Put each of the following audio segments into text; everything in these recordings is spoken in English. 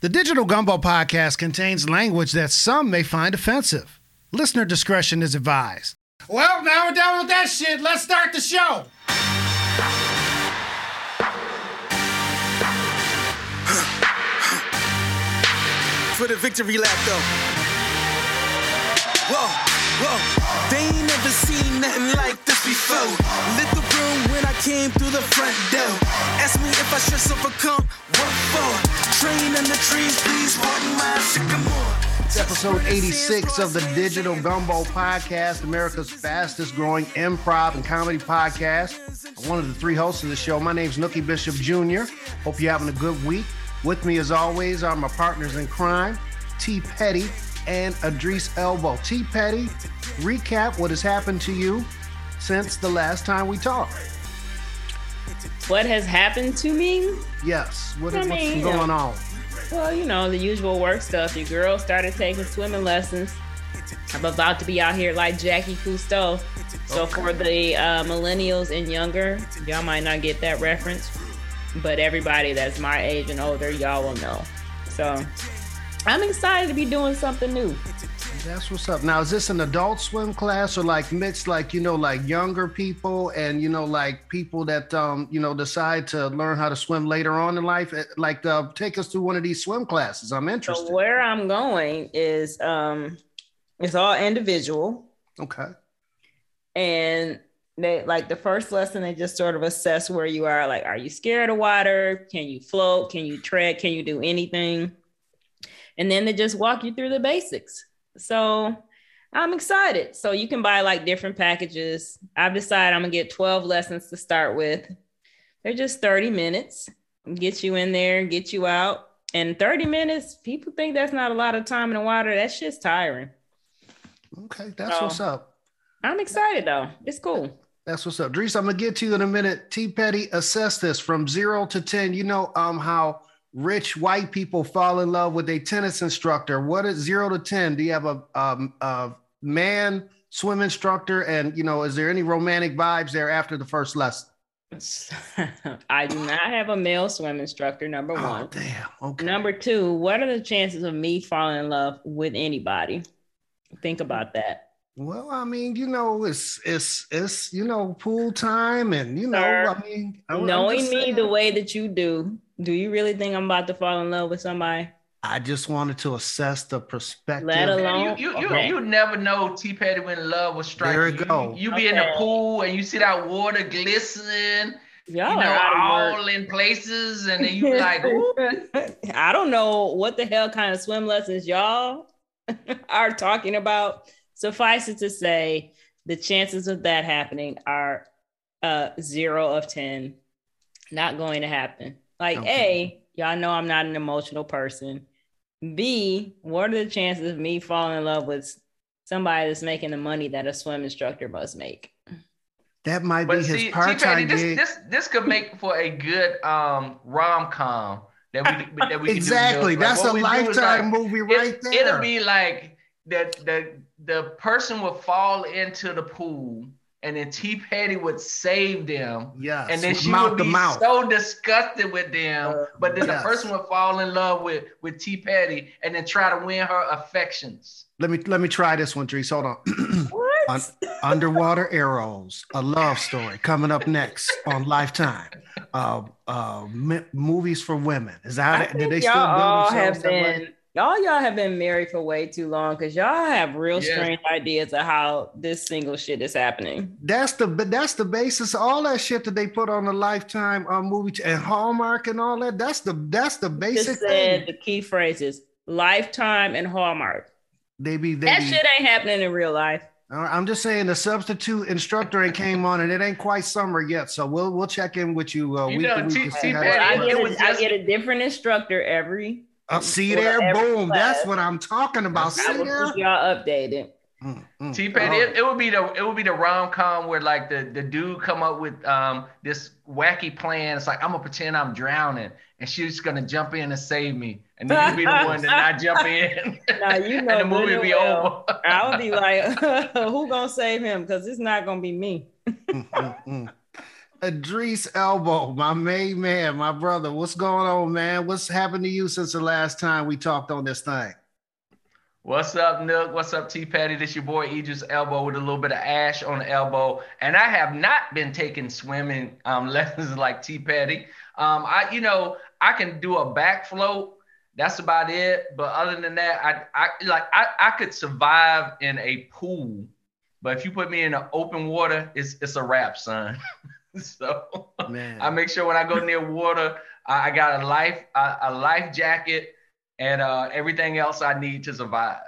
The Digital Gumbo podcast contains language that some may find offensive. Listener discretion is advised. Well, now we're done with that shit. Let's start the show. For the victory lap, though. Whoa, whoa. They ain't never seen nothing like this before. Lit the room when I came through the front door. Ask me if I should overcome. What for? Train in the trees, please pardon my sycamore. It's episode 86 of the Digital Gumbo podcast, America's fastest growing improv and comedy podcast. I'm one of the three hosts of the show. My name's Nookie Bishop Jr. Hope you're having a good week. With me, as always, are my partners in crime, T. Petty and Idris Elbow. T. Petty, recap what has happened to you since the last time we talked. What has happened to me? Yes, what is, I what's going on? Well, you know, the usual work stuff. Your girl started taking swimming lessons. I'm about to be out here like Jackie Cousteau. So for the uh, millennials and younger, y'all might not get that reference, but everybody that's my age and older, y'all will know. So I'm excited to be doing something new. That's what's up. Now, is this an adult swim class or like mixed, like, you know, like younger people and, you know, like people that, um, you know, decide to learn how to swim later on in life? Eh, Like, uh, take us through one of these swim classes. I'm interested. So where I'm going is um it's all individual. okay. and they like the first lesson they just sort of assess where you are like are you scared of water can you float can you tread can you do anything and then they just walk you through the basics so i'm excited so you can buy like different packages i've decided i'm gonna get 12 lessons to start with they're just 30 minutes get you in there get you out and 30 minutes people think that's not a lot of time in the water that shit's tiring Okay. That's Oh. what's up. i'm excited though it's cool That's what's up. Dries, I'm gonna get to you in a minute. T Petty, assess this from zero to ten. You know um how rich white people fall in love with a tennis instructor. What is zero to ten? Do you have a um a man swim instructor? And you know, is there any romantic vibes there after the first lesson? I do not have a male swim instructor, number Oh one. damn. Okay. Number two, what are the chances of me falling in love with anybody? Think about that. Well, I mean, you know, it's it's it's you know pool time, and you know, Sir, I mean, I- I'm Knowing just me the way that you do, do you really think I'm about to fall in love with somebody? I just wanted to assess the perspective. Let alone- you you you, Okay. you never know T Petty when love will strike There you. it go. You, you be in the pool and you see that water glistening. Y'all you are know, out of all in places, and then you be like, I don't know what the hell kind of swim lessons y'all are talking about. Suffice it to say, the chances of that happening are uh, zero of 10. Not going to happen. Like, Okay. A, y'all know I'm not an emotional person. B, what are the chances of me falling in love with somebody that's making the money that a swim instructor must make? that might be but his see, T part-time this gig. this this could make for a good um rom com that we that we can do. exactly. Like, That's a we do is, lifetime like, movie it- right there. It'll be like that the the person would fall into the pool, and then T Petty would save them. yes, and then she mouth would be mouth. so disgusted with them. Uh, but then yes. the person would fall in love with with T Petty and then try to win her affections. let me let me try this one, Dries. Hold on. What? Un- Underwater Arrows, a love story coming up next on Lifetime. Uh, uh, mi- movies for women. Is I that did think they still y'all all build have themselves that way? Been y'all y'all have been married for way too long because y'all have real Yeah. strange ideas of how this single shit is happening. That's the but that's the basis. of All that shit that they put on the Lifetime uh, movie ch- and Hallmark and all that. That's the that's the Just basic said thing. the key phrases: Lifetime and Hallmark. They be they That be, shit ain't happening in real life. I'm just saying the substitute instructor ain't came on and it ain't quite summer yet. So we'll we'll check in with you. Uh, You week know, to week T- to see T- that I get, it a, was I get a different instructor every. Uh, see there, every boom. That's what I'm talking about. I See there. y'all updated. Mm, mm. T Petty, Oh. it, it would be the it would be the rom com where like the the dude come up with um this wacky plan. It's like I'm gonna pretend I'm drowning, and she's gonna jump in and save me, and then you be the one that not jump in, Now you know and the movie good be and well, over. I would be like, who gonna save him? Because it's not gonna be me. Mm, Idris Elbow, my main man, my brother. What's going on, man? What's happened to you since the last time we talked on this thing? What's up, Nook? What's up, T Petty? This your boy Idris Elbow with a little bit of ash on the elbow. And I have not been taking swimming um, lessons like T Petty. Um, I, you know, I can do a back float. That's about it. But other than that, I, I like I, I could survive in a pool. But if you put me in the open water, it's it's a wrap, son. so Man. I make sure when I go near water, I, I got a life a, a life jacket and uh, everything else I need to survive.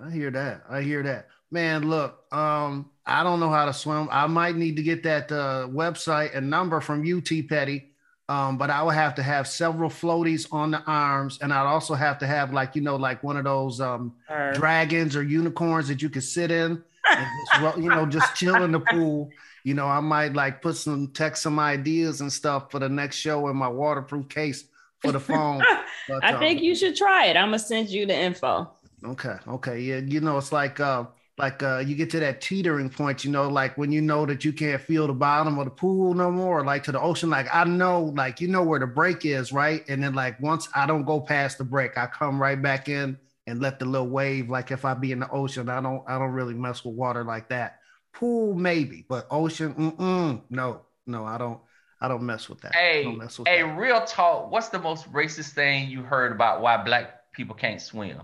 I hear that. I hear that. Man, look, um, I don't know how to swim. I might need to get that uh, website and number from UT Petty. Um, but I would have to have several floaties on the arms, and I'd also have to have like you know like one of those um, dragons or unicorns that you could sit in, and just, you know, just chill in the pool. You know, I might like put some text some ideas and stuff for the next show in my waterproof case for the phone. But, I um, think you should try it. I'm gonna send you the info. Okay. Okay. Yeah. You know, it's like uh like uh you get to that teetering point, you know, like when you know that you can't feel the bottom of the pool no more, like to the ocean. Like I know, like you know where the break is, right? And then like once I don't go past the break, I come right back in and let the little wave. Like if I be in the ocean, I don't I don't really mess with water like that. Pool maybe, but ocean, mm no, no, I don't. I don't mess with that. Hey, with hey, that. real talk. What's the most racist thing you heard about why black people can't swim?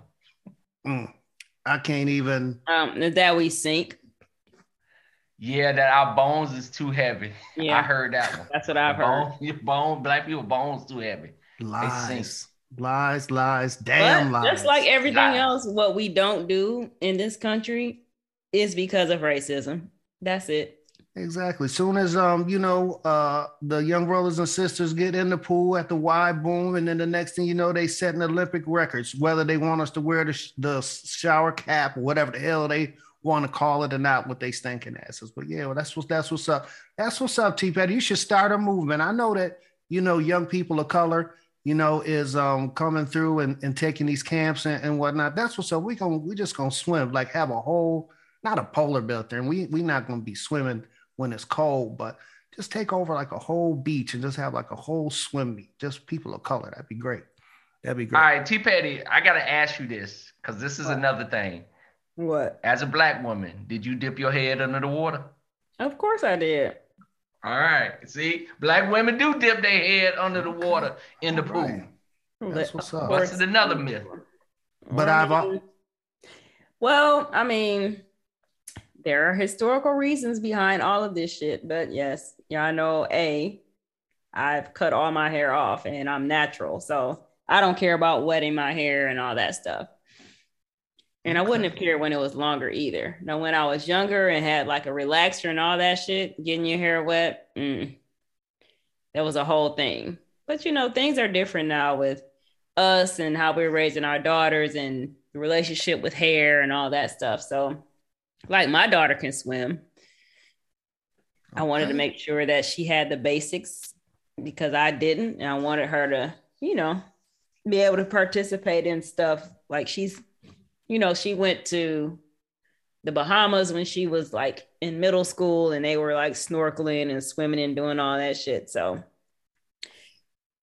Mm, I can't even. Um, that we sink. Yeah, that our bones is too heavy. Yeah, I heard that one. That's what I've heard. your bone, black people bones too heavy. Lies, lies, lies, damn but lies. Just like everything lies. else, what we don't do in this country is because of racism. That's it. Exactly. Soon as um, you know, uh, the young brothers and sisters get in the pool at the Y boom, and then the next thing you know, they setting Olympic records. Whether they want us to wear the, sh- the shower cap or whatever the hell they want to call it or not, what they stinking asses. But yeah, well, that's what that's what's up. That's what's up, T Petty. You should start a movement. I know that you know young people of color, you know, is um coming through and, and taking these camps and, and whatnot. That's what's up. We gonna we just gonna swim, like have a whole, not a polar bear there, and we we not gonna be swimming when it's cold, but just take over like a whole beach and just have like a whole swim meet, just people of color. That'd be great. That'd be great. All right, T Petty, I gotta ask you this because this is what? another thing. What? As a black woman, did you dip your head under the water? Of course I did. All right. See, black women do dip their head under the water in the pool. Right. That's what's up. That's another myth. But I've. Well, I mean, there are historical reasons behind all of this shit. But yes, y'all know A, I've cut all my hair off and I'm natural. So I don't care about wetting my hair and all that stuff. And I wouldn't have cared when it was longer either. Now, when I was younger and had like a relaxer and all that shit, getting your hair wet, mm, that was a whole thing. But you know, things are different now with us and how we're raising our daughters and the relationship with hair and all that stuff. So like my daughter can swim. Okay. I wanted to make sure that she had the basics because I didn't. And I wanted her to, you know, be able to participate in stuff. Like she's, you know, she went to the Bahamas when she was like in middle school and they were like snorkeling and swimming and doing all that shit. So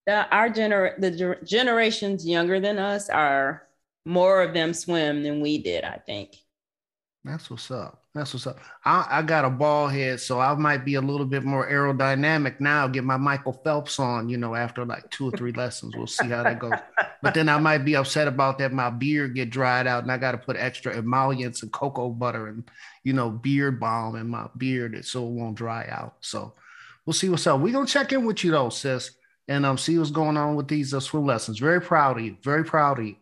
the, our gener the generations younger than us are more of them swim than we did, I think. That's what's up. That's what's up. I, I got a ball head, so I might be a little bit more aerodynamic now. Get my Michael Phelps on, you know, after like two or three lessons. We'll see how that goes. But then I might be upset about that. My beard get dried out, and I got to put extra emollients and cocoa butter and you know beard balm in my beard so it won't dry out. So we'll see what's up. We're gonna check in with you though, sis, and um see what's going on with these uh, swim lessons. Very proud of you. Very proud of you.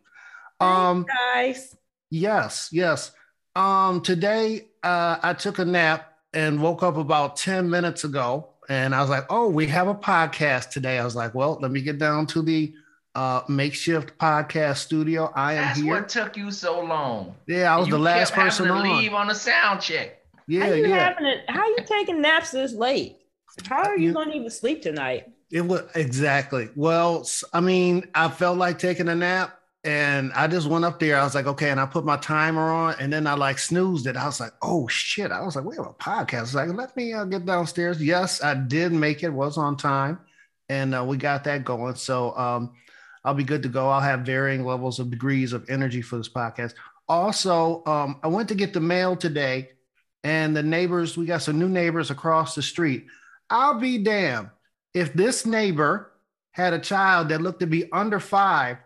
Um, guys. Yes, yes. Um, today uh, I took a nap and woke up about 10 minutes ago. And I was like, oh, we have a podcast today. I was like, well, let me get down to the uh, makeshift podcast studio. I am That's here. what took you so long. Yeah, I was you the last person to on. leave on a sound check. Yeah, how you yeah. Having a, how you taking naps this late? How are you, you going to even sleep tonight? It was exactly. Well, I mean, I felt like taking a nap and I just went up there. I was like, okay, and I put my timer on, and then I like snoozed it. I was like, oh shit! I was like, we have a podcast. Like, let me uh, get downstairs. Yes, I did make it. Was on time, and uh, we got that going. So um, I'll be good to go. I'll have varying levels of degrees of energy for this podcast. Also, um, I went to get the mail today, and the neighbors. We got some new neighbors across the street. I'll be damned if this neighbor had a child that looked to be under five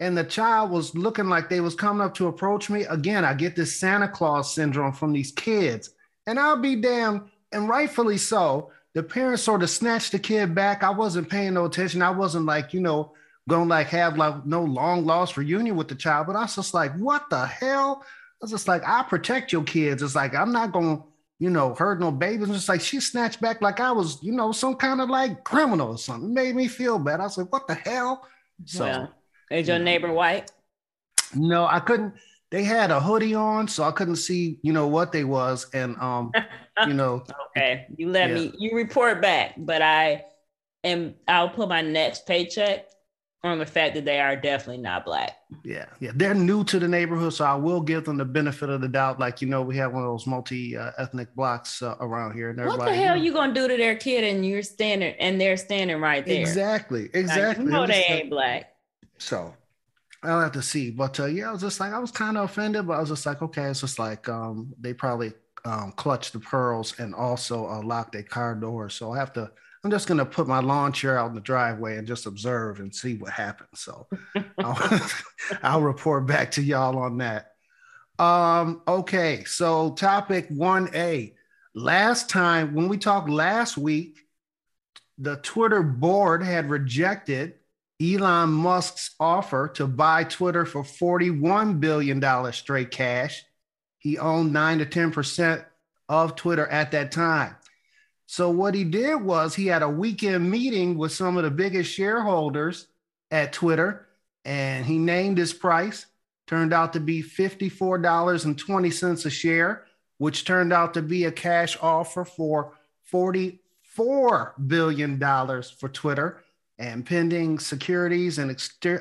and the child was looking like they was coming up to approach me. Again i get this santa claus syndrome from these kids. And i'll be damned and rightfully so the parents sort of snatched the kid back. I wasn't paying no attention. I wasn't like you know gonna like have like no long lost reunion with the child. But i was just like what the hell? I was just like i protect your kids. It's like i'm not gonna you know hurt no babies. It's like she snatched back like i was you know some kind of like criminal or something. It made me feel bad. I was like what the hell? So yeah. Is your neighbor white? No, I couldn't. They had a hoodie on, so I couldn't see, you know, what they was. And um, you know. okay, you let yeah. me. You report back, but I am. I'll put my next paycheck on the fact that they are definitely not black. Yeah, yeah, they're new to the neighborhood, so I will give them the benefit of the doubt. Like you know, we have one of those multi-ethnic uh, blocks uh, around here, and what the hell you gonna do to their kid, and you're standing, and they're standing right there? Exactly, exactly. Like, you know they ain't black. So I'll have to see. But uh, yeah, I was just like, I was kind of offended, but I was just like, okay, it's just like um, they probably um, clutch the pearls and also uh, lock their car door. So I have to, I'm just going to put my lawn chair out in the driveway and just observe and see what happens. So I'll, I'll report back to y'all on that. Um, okay, so topic 1A. Last time, when we talked last week, the Twitter board had rejected Elon Musk's offer to buy Twitter for $41 billion straight cash. He owned 9 to 10% of Twitter at that time. So, what he did was he had a weekend meeting with some of the biggest shareholders at Twitter and he named his price. Turned out to be $54.20 a share, which turned out to be a cash offer for $44 billion for Twitter and pending securities and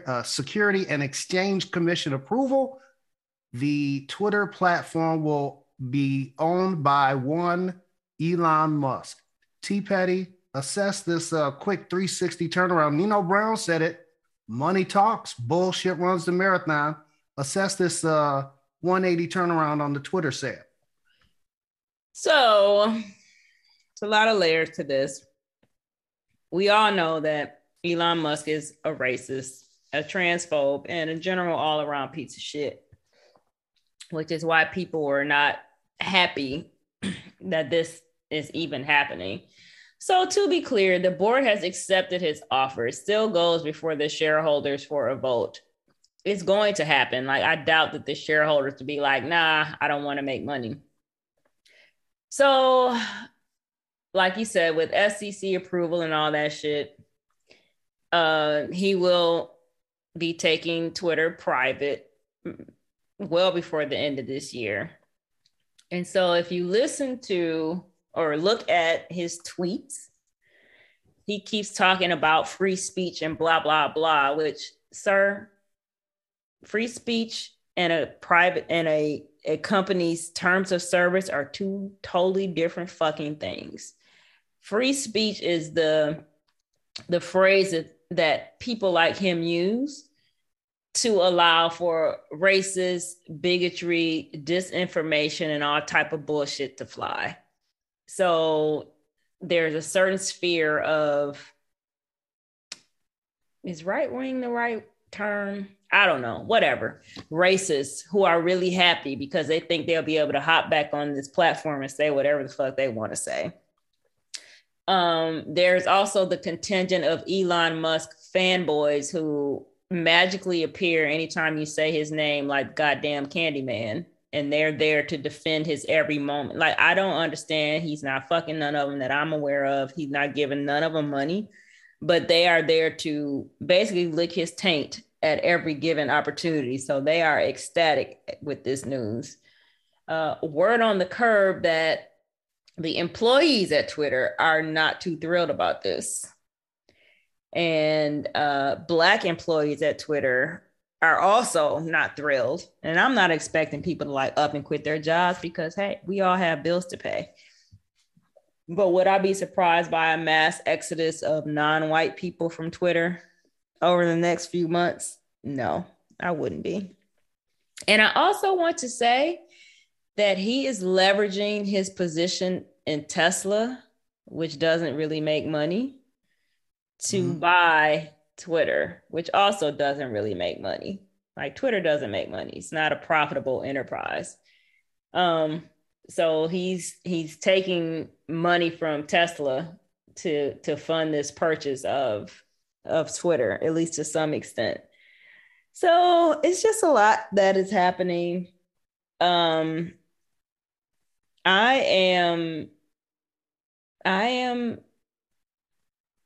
uh, security and exchange commission approval the twitter platform will be owned by one elon musk. T petty assess this uh, quick 360 turnaround. Nino brown said it money talks bullshit runs the marathon. Assess this uh, 180 turnaround on the twitter sale. So it's a lot of layers to this. We all know that Elon Musk is a racist, a transphobe, and a general all around piece of shit, which is why people are not happy that this is even happening. So, to be clear, the board has accepted his offer. It still goes before the shareholders for a vote. It's going to happen. Like, I doubt that the shareholders to be like, nah, I don't want to make money. So, like you said, with SEC approval and all that shit, uh, he will be taking Twitter private well before the end of this year. And so if you listen to or look at his tweets, he keeps talking about free speech and blah, blah, blah, which, sir, free speech and a private and a, a company's terms of service are two totally different fucking things. Free speech is the the phrase that that people like him use to allow for racist bigotry disinformation and all type of bullshit to fly. So there's a certain sphere of is right wing the right term? I don't know whatever. Racists who are really happy because they think they'll be able to hop back on this platform and say whatever the fuck they want to say um, there's also the contingent of Elon Musk fanboys who magically appear anytime you say his name, like goddamn Candyman, and they're there to defend his every moment. Like, I don't understand. He's not fucking none of them that I'm aware of. He's not giving none of them money, but they are there to basically lick his taint at every given opportunity. So they are ecstatic with this news. Uh, word on the curb that the employees at Twitter are not too thrilled about this. And uh, Black employees at Twitter are also not thrilled. And I'm not expecting people to like up and quit their jobs because hey, we all have bills to pay. But would I be surprised by a mass exodus of non-white people from Twitter over the next few months? No, I wouldn't be. And I also want to say that he is leveraging his position in Tesla, which doesn't really make money, to mm-hmm. buy Twitter, which also doesn't really make money. Like Twitter doesn't make money. It's not a profitable enterprise. Um, so he's he's taking money from Tesla to to fund this purchase of of Twitter, at least to some extent. So it's just a lot that is happening. Um, I am I am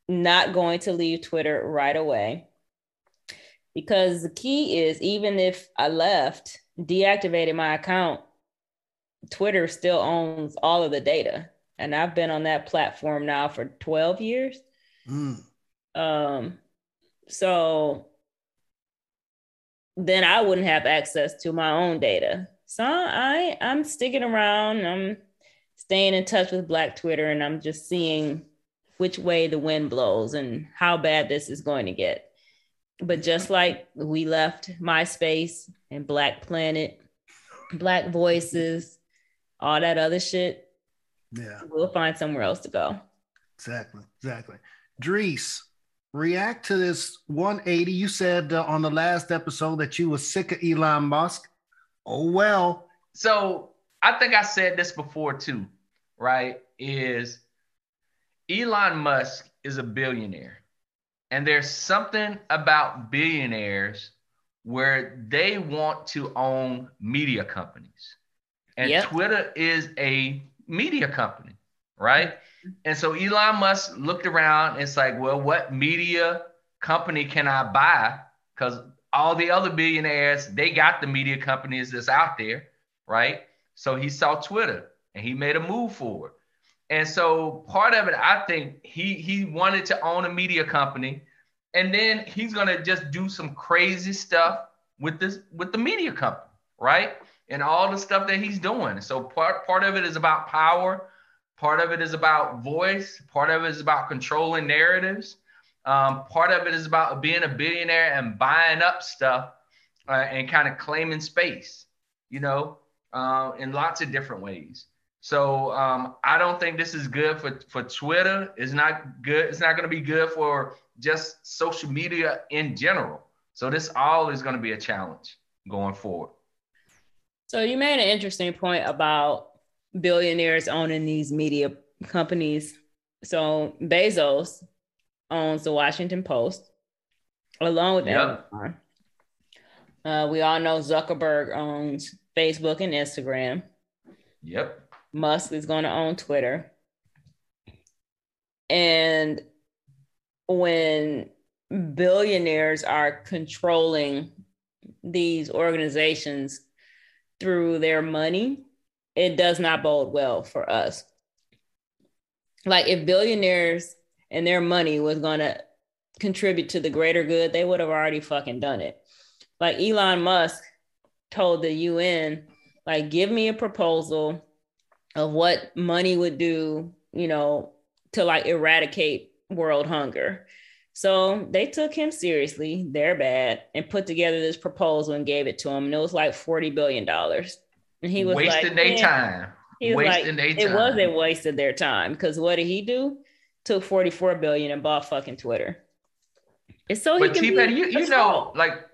not going to leave Twitter right away because the key is even if I left, deactivated my account, Twitter still owns all of the data. And I've been on that platform now for 12 years. Mm. Um, so then I wouldn't have access to my own data. So I I'm sticking around. I'm staying in touch with Black Twitter and I'm just seeing which way the wind blows and how bad this is going to get. But just like we left MySpace and Black Planet, Black Voices, all that other shit, yeah, we'll find somewhere else to go. Exactly, exactly. Drees, react to this 180. You said uh, on the last episode that you were sick of Elon Musk. Oh well. So I think I said this before too, right? Is Elon Musk is a billionaire. And there's something about billionaires where they want to own media companies. And yep. Twitter is a media company, right? And so Elon Musk looked around and it's like, well, what media company can I buy? Because all the other billionaires, they got the media companies that's out there, right? So he saw Twitter and he made a move forward. And so part of it, I think he he wanted to own a media company, and then he's gonna just do some crazy stuff with this with the media company, right? And all the stuff that he's doing. So part part of it is about power, part of it is about voice, part of it is about controlling narratives, um, part of it is about being a billionaire and buying up stuff uh, and kind of claiming space, you know, uh, in lots of different ways. So um, I don't think this is good for, for Twitter. It's not good. It's not going to be good for just social media in general. So this all is going to be a challenge going forward. So you made an interesting point about billionaires owning these media companies. So Bezos owns the Washington Post, along with yep. Amazon. Uh, we all know Zuckerberg owns Facebook and Instagram. Yep. Musk is going to own Twitter. And when billionaires are controlling these organizations through their money, it does not bode well for us. Like if billionaires and their money was going to contribute to the greater good, they would have already fucking done it. Like Elon Musk told the UN, like, give me a proposal of what money would do, you know, to like eradicate world hunger. So they took him seriously, they're bad, and put together this proposal and gave it to him. And it was like $40 billion. And he was wasting like, their time. He was wasting like, their time. It wasn't wasted their time because what did he do? Took 44 billion and bought fucking Twitter. It's so but he can be you, you know, like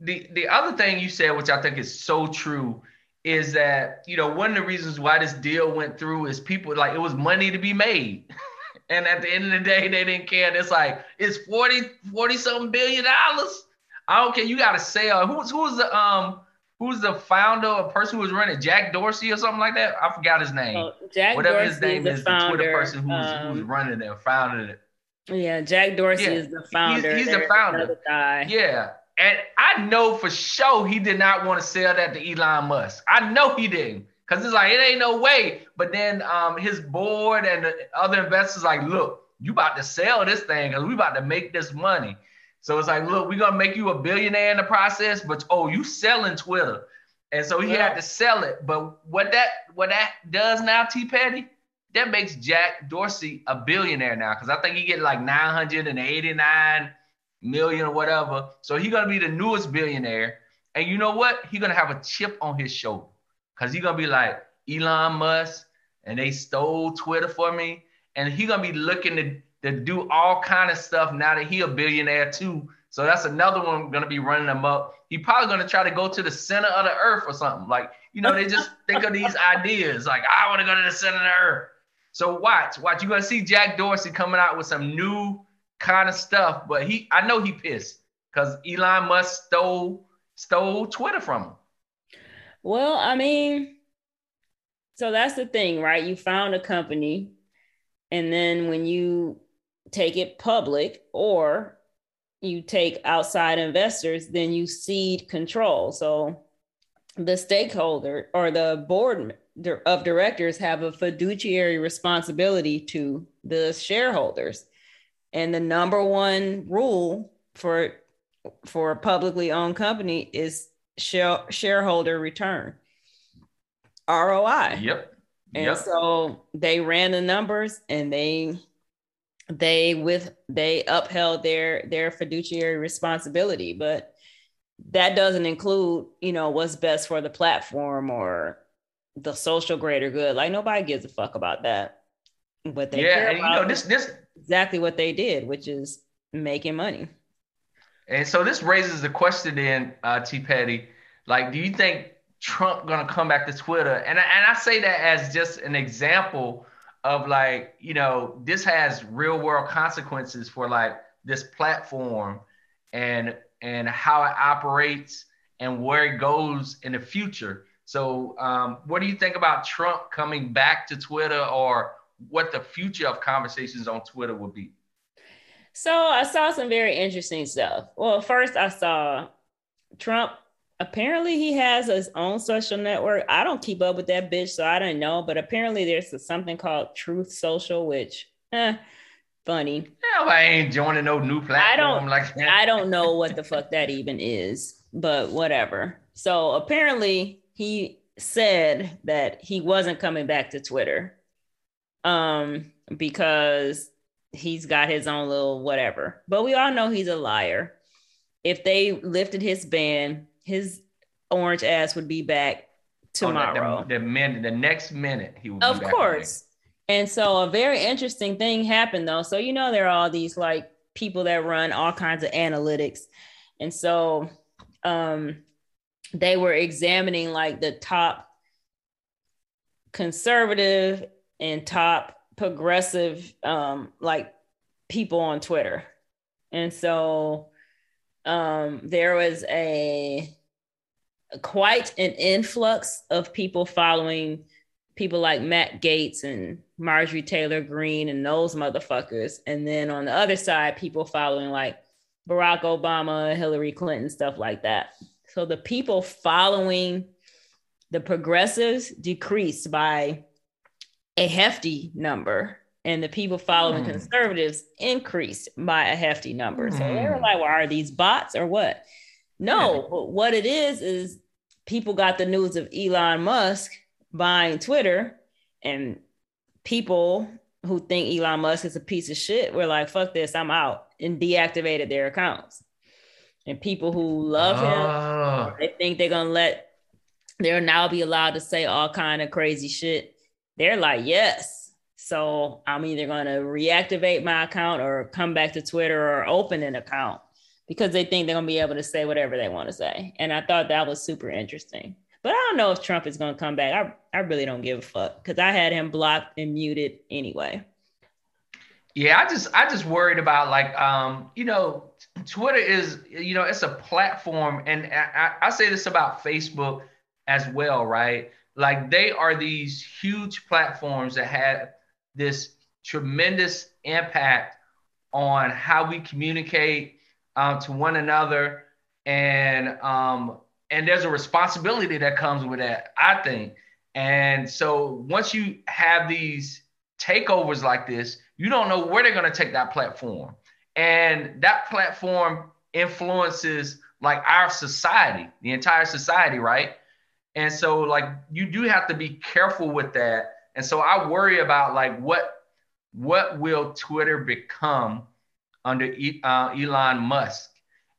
the the other thing you said, which I think is so true, is that you know one of the reasons why this deal went through is people like it was money to be made. And at the end of the day they didn't care. It's like it's 40 40 something billion dollars. I don't care. You got to sell. Who's who's the um who's the founder or person who was running jack dorsey or something like that i forgot his name oh, jack whatever dorsey his name is, the, founder, the twitter person who's um, who's running it founded it yeah jack dorsey yeah, is the founder he's, he's the founder guy. yeah and I know for sure he did not want to sell that to Elon Musk. I know he didn't. Cause it's like it ain't no way. But then um, his board and the other investors like, look, you about to sell this thing because we about to make this money. So it's like, look, we're gonna make you a billionaire in the process, but oh, you selling Twitter. And so he yeah. had to sell it. But what that what that does now, T Petty, that makes Jack Dorsey a billionaire now. Cause I think he get like 989 million or whatever. So he's gonna be the newest billionaire. And you know what? He's gonna have a chip on his shoulder. Cause he's gonna be like Elon Musk, and they stole Twitter for me. And he's gonna be looking to, to do all kind of stuff now that he a billionaire too. So that's another one gonna be running him up. He probably gonna try to go to the center of the earth or something. Like, you know, they just think of these ideas. Like, I want to go to the center of the earth. So watch, watch. You're gonna see Jack Dorsey coming out with some new kind of stuff, but he I know he pissed because Elon Musk stole stole Twitter from him. Well, I mean, so that's the thing, right? You found a company, and then when you take it public or you take outside investors, then you cede control. So the stakeholder or the board of directors have a fiduciary responsibility to the shareholders. And the number one rule for for a publicly owned company is share, shareholder return. ROI. Yep. And yep. so they ran the numbers and they they with they upheld their their fiduciary responsibility, but that doesn't include, you know, what's best for the platform or the social greater good. Like nobody gives a fuck about that. But they yeah, and you know this this exactly what they did, which is making money. And so this raises the question then, uh, T Petty, like, do you think Trump gonna come back to Twitter? And and I say that as just an example of like, you know, this has real world consequences for like this platform and and how it operates and where it goes in the future. So, um, what do you think about Trump coming back to Twitter, or what the future of conversations on Twitter would be? So, I saw some very interesting stuff. Well, first, I saw Trump. Apparently, he has his own social network. I don't keep up with that bitch, so I don't know. But apparently, there's something called Truth Social, which, eh, funny. Hell, I ain't joining no new platform I don't, like that. I don't know what the fuck that even is, but whatever. So apparently, he said that he wasn't coming back to Twitter um, because he's got his own little whatever. But we all know he's a liar. If they lifted his ban, his orange ass would be back tomorrow. Oh, the, the, minute, the next minute, he would. Of course. And so a very interesting thing happened though. So you know there are all these like people that run all kinds of analytics. And so um they were examining like the top conservative and top progressive um like people on Twitter. And so um there was a quite an influx of people following people like Matt Gaetz and Marjorie Taylor Greene and those motherfuckers. And then on the other side, people following like Barack Obama, Hillary Clinton, stuff like that. So the people following the progressives decreased by a hefty number, and the people following mm. conservatives increased by a hefty number. Mm. So they were hmm. like, well, are these bots or what? No, yeah. what it is is people got the news of Elon Musk buying Twitter, and people who think Elon Musk is a piece of shit were like, fuck this, I'm out, and deactivated their accounts and people who love him, ah. they think they're gonna let they'll now be allowed to say all kind of crazy shit. They're like, yes. So I'm either gonna reactivate my account or come back to Twitter or open an account because they think they're gonna be able to say whatever they want to say. And I thought that was super interesting. But I don't know if Trump is gonna come back. I, I really don't give a fuck because I had him blocked and muted anyway. Yeah, I just I just worried about like um, you know, Twitter is you know, it's a platform and I, I say this about Facebook as well, right? Like they are these huge platforms that have this tremendous impact on how we communicate um, to one another and um, and there's a responsibility that comes with that, I think. And so once you have these takeovers like this, you don't know where they're going to take that platform. And that platform influences like our society, the entire society, right? And so like you do have to be careful with that. And so I worry about like what what will Twitter become under uh, Elon Musk?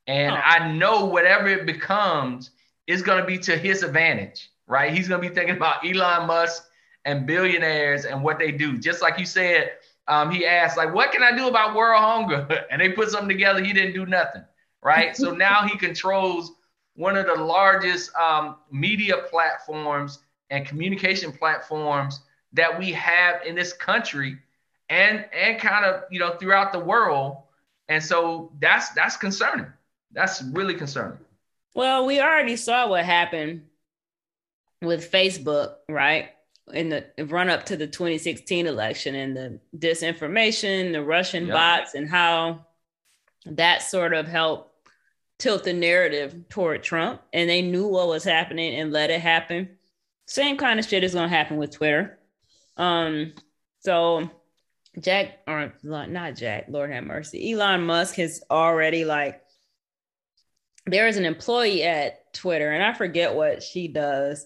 And oh. I know whatever it becomes is going to be to his advantage, right? He's going to be thinking about Elon Musk and billionaires and what they do. Just like you said, um, he asked, like, what can I do about world hunger? And they put something together. He didn't do nothing, right? so now he controls one of the largest um, media platforms and communication platforms that we have in this country and and kind of you know throughout the world and so that's that's concerning that's really concerning well we already saw what happened with facebook right in the run up to the 2016 election and the disinformation, the Russian yep. bots, and how that sort of helped tilt the narrative toward Trump. And they knew what was happening and let it happen. Same kind of shit is going to happen with Twitter. Um, so Jack, or not Jack, Lord have mercy, Elon Musk has already like, there is an employee at Twitter, and I forget what she does.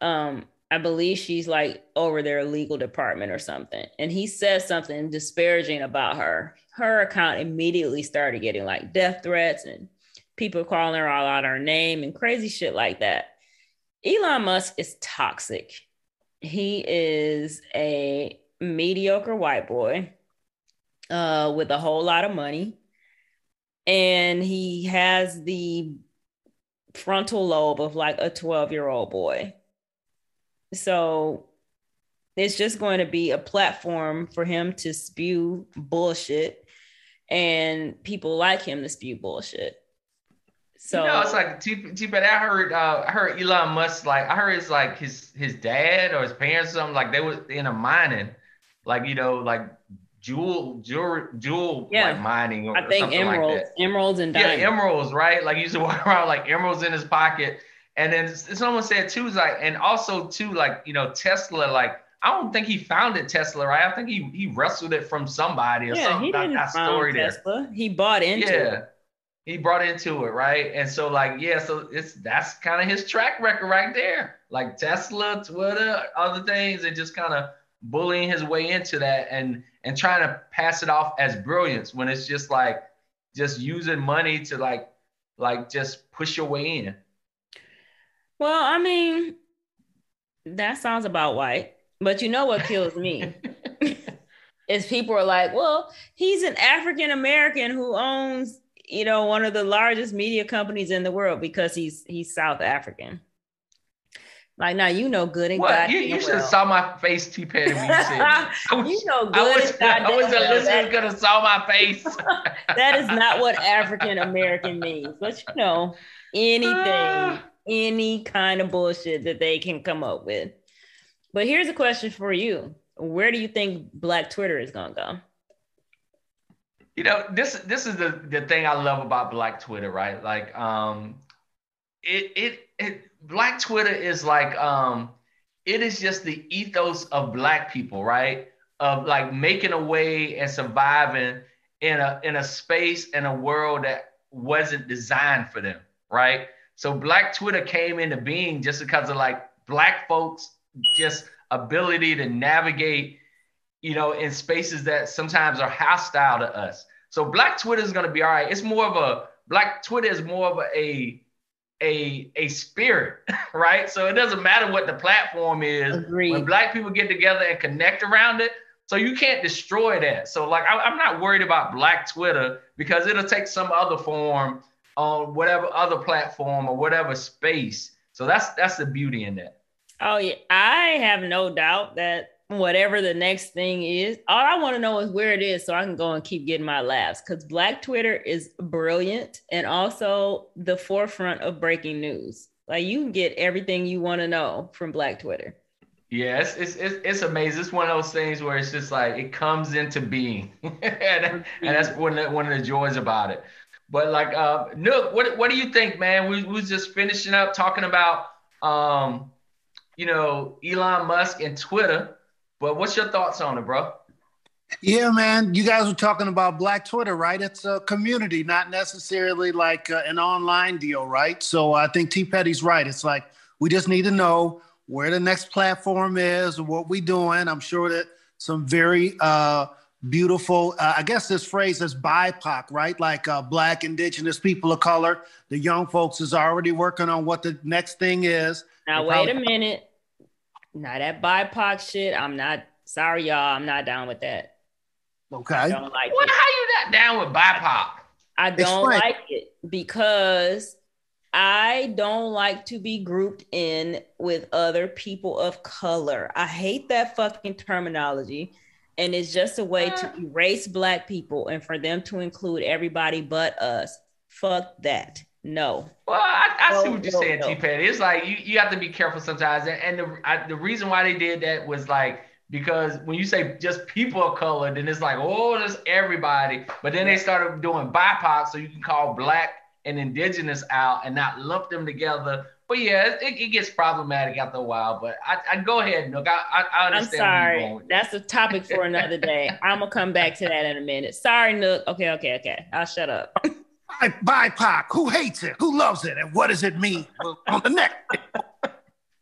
Um, I believe she's like over their legal department or something. And he says something disparaging about her. Her account immediately started getting like death threats and people calling her all out her name and crazy shit like that. Elon Musk is toxic. He is a mediocre white boy uh, with a whole lot of money. And he has the frontal lobe of like a 12 year old boy so it's just going to be a platform for him to spew bullshit and people like him to spew bullshit. So you know, it's like T, T I heard uh, I heard Elon Musk like I heard it's like his his dad or his parents or something like they were in a mining, like you know, like jewel jewel jewel yeah. like mining or, I think emeralds, like emeralds and diamonds. Yeah, emeralds, right? Like he used to walk around like emeralds in his pocket. And then someone said too, is like, and also too, like, you know, Tesla, like, I don't think he founded Tesla, right? I think he he wrestled it from somebody or yeah, something. He didn't that story Tesla. There. He bought into yeah. it. He brought into it, right? And so, like, yeah, so it's that's kind of his track record right there. Like Tesla, Twitter, other things, and just kind of bullying his way into that and and trying to pass it off as brilliance when it's just like just using money to like like just push your way in. Well, I mean, that sounds about white. But you know what kills me? is people are like, well, he's an African American who owns, you know, one of the largest media companies in the world because he's he's South African. Like now, you know good and well, you, you should have saw my face, T Petty, when you said you know good. I was, I was a listener could have saw my face. that is not what African American means, but you know anything any kind of bullshit that they can come up with. But here's a question for you. Where do you think black Twitter is gonna go? You know, this this is the, the thing I love about black Twitter, right? Like um it it it black Twitter is like um it is just the ethos of black people, right? Of like making a way and surviving in a in a space and a world that wasn't designed for them, right? So Black Twitter came into being just because of like Black folks just ability to navigate, you know, in spaces that sometimes are hostile to us. So Black Twitter is going to be all right. It's more of a Black Twitter is more of a a a spirit, right? So it doesn't matter what the platform is. Agreed. When Black people get together and connect around it, so you can't destroy that. So like I, I'm not worried about Black Twitter because it'll take some other form on whatever other platform or whatever space. So that's that's the beauty in that. Oh yeah, I have no doubt that whatever the next thing is, all I want to know is where it is so I can go and keep getting my laughs. Because Black Twitter is brilliant and also the forefront of breaking news. Like you can get everything you want to know from Black Twitter. Yeah, it's, it's, it's, it's, amazing. It's one of those things where it's just like it comes into being. and, and that's one of, the, one of the joys about it. But like, uh, Nook, what what do you think, man? We, we was just finishing up talking about, um, you know, Elon Musk and Twitter. But what's your thoughts on it, bro? Yeah, man. You guys were talking about Black Twitter, right? It's a community, not necessarily like uh, an online deal, right? So I think T Petty's right. It's like we just need to know where the next platform is, and what we're doing. I'm sure that some very uh, beautiful, uh, I guess this phrase is BIPOC, right? Like uh, Black, Indigenous people of color. The young folks is already working on what the next thing is. Now, wait a minute. Now, that BIPOC shit, I'm not, sorry, y'all, I'm not down with that. Okay. I don't like what, it. How you not down with BIPOC? I don't Explain. like it because I don't like to be grouped in with other people of color. I hate that fucking terminology. And it's just a way to uh. erase black people and for them to include everybody but us. Fuck that. No. Well, I, I no, see what you're no, saying, no. T Petty. It's like you, you have to be careful sometimes. And the, I, the reason why they did that was like, because when you say just people of color, then it's like, oh, there's everybody. But then they started doing BIPOC, so you can call black and indigenous out and not lump them together. But yeah, it, it gets problematic after a while. But I, I go ahead, Nook. I, I, I understand. I'm sorry. That's a topic for another day. I'm gonna come back to that in a minute. Sorry, Nook. Okay, okay, okay. I'll shut up. BIPOC. Who hates it? Who loves it? And what does it mean on the neck?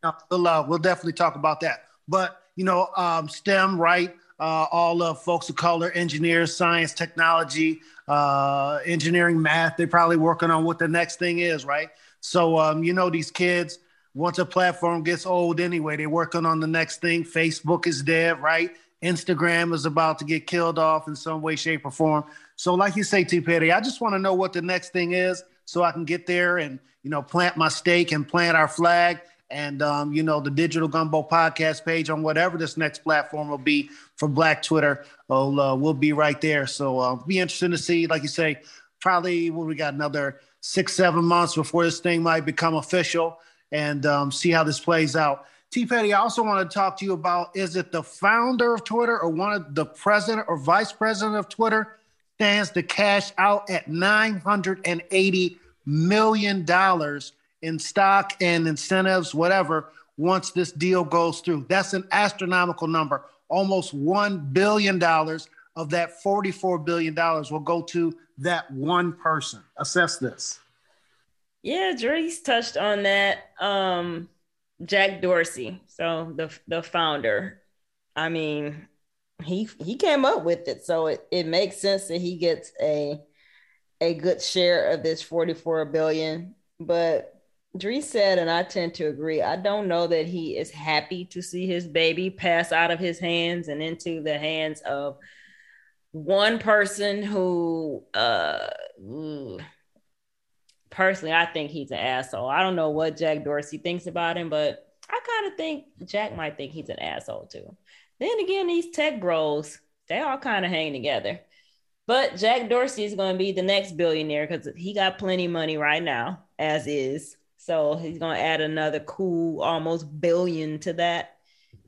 we'll, uh, we'll definitely talk about that. But you know, um, STEM, right? Uh, all of folks of color, engineers, science, technology, uh, engineering, math. They're probably working on what the next thing is, right? So, um, you know, these kids, once a platform gets old anyway, they're working on the next thing. Facebook is dead, right? Instagram is about to get killed off in some way, shape, or form. So, like you say, T. Petty, I just want to know what the next thing is so I can get there and, you know, plant my stake and plant our flag and um, you know the digital gumbo podcast page on whatever this next platform will be for black twitter will uh, will be right there. So uh, be interesting to see like you say probably when we got another six seven months before this thing might become official and um, see how this plays out. T. Petty i also want to talk to you about is it the founder of twitter or one of the president or vice president of twitter stands to cash out at 980 million dollars in stock and incentives, whatever, once this deal goes through. That's an astronomical number. Almost $1 billion of that $44 billion will go to that one person. Assess this. Yeah, Drees touched on that. Um, Jack Dorsey, so the the founder. I mean, he he came up with it, so it, it makes sense that he gets a a good share of this 44 billion. But Dree said, and I tend to agree. I don't know that he is happy to see his baby pass out of his hands and into the hands of one person who, uh, personally, I think he's an asshole. I don't know what Jack Dorsey thinks about him, but I kind of think Jack might think he's an asshole too. Then again, these tech bros, they all kind of hang together. But Jack Dorsey is going to be the next billionaire because he got plenty of money right now, as is. So he's gonna add another cool almost billion to that.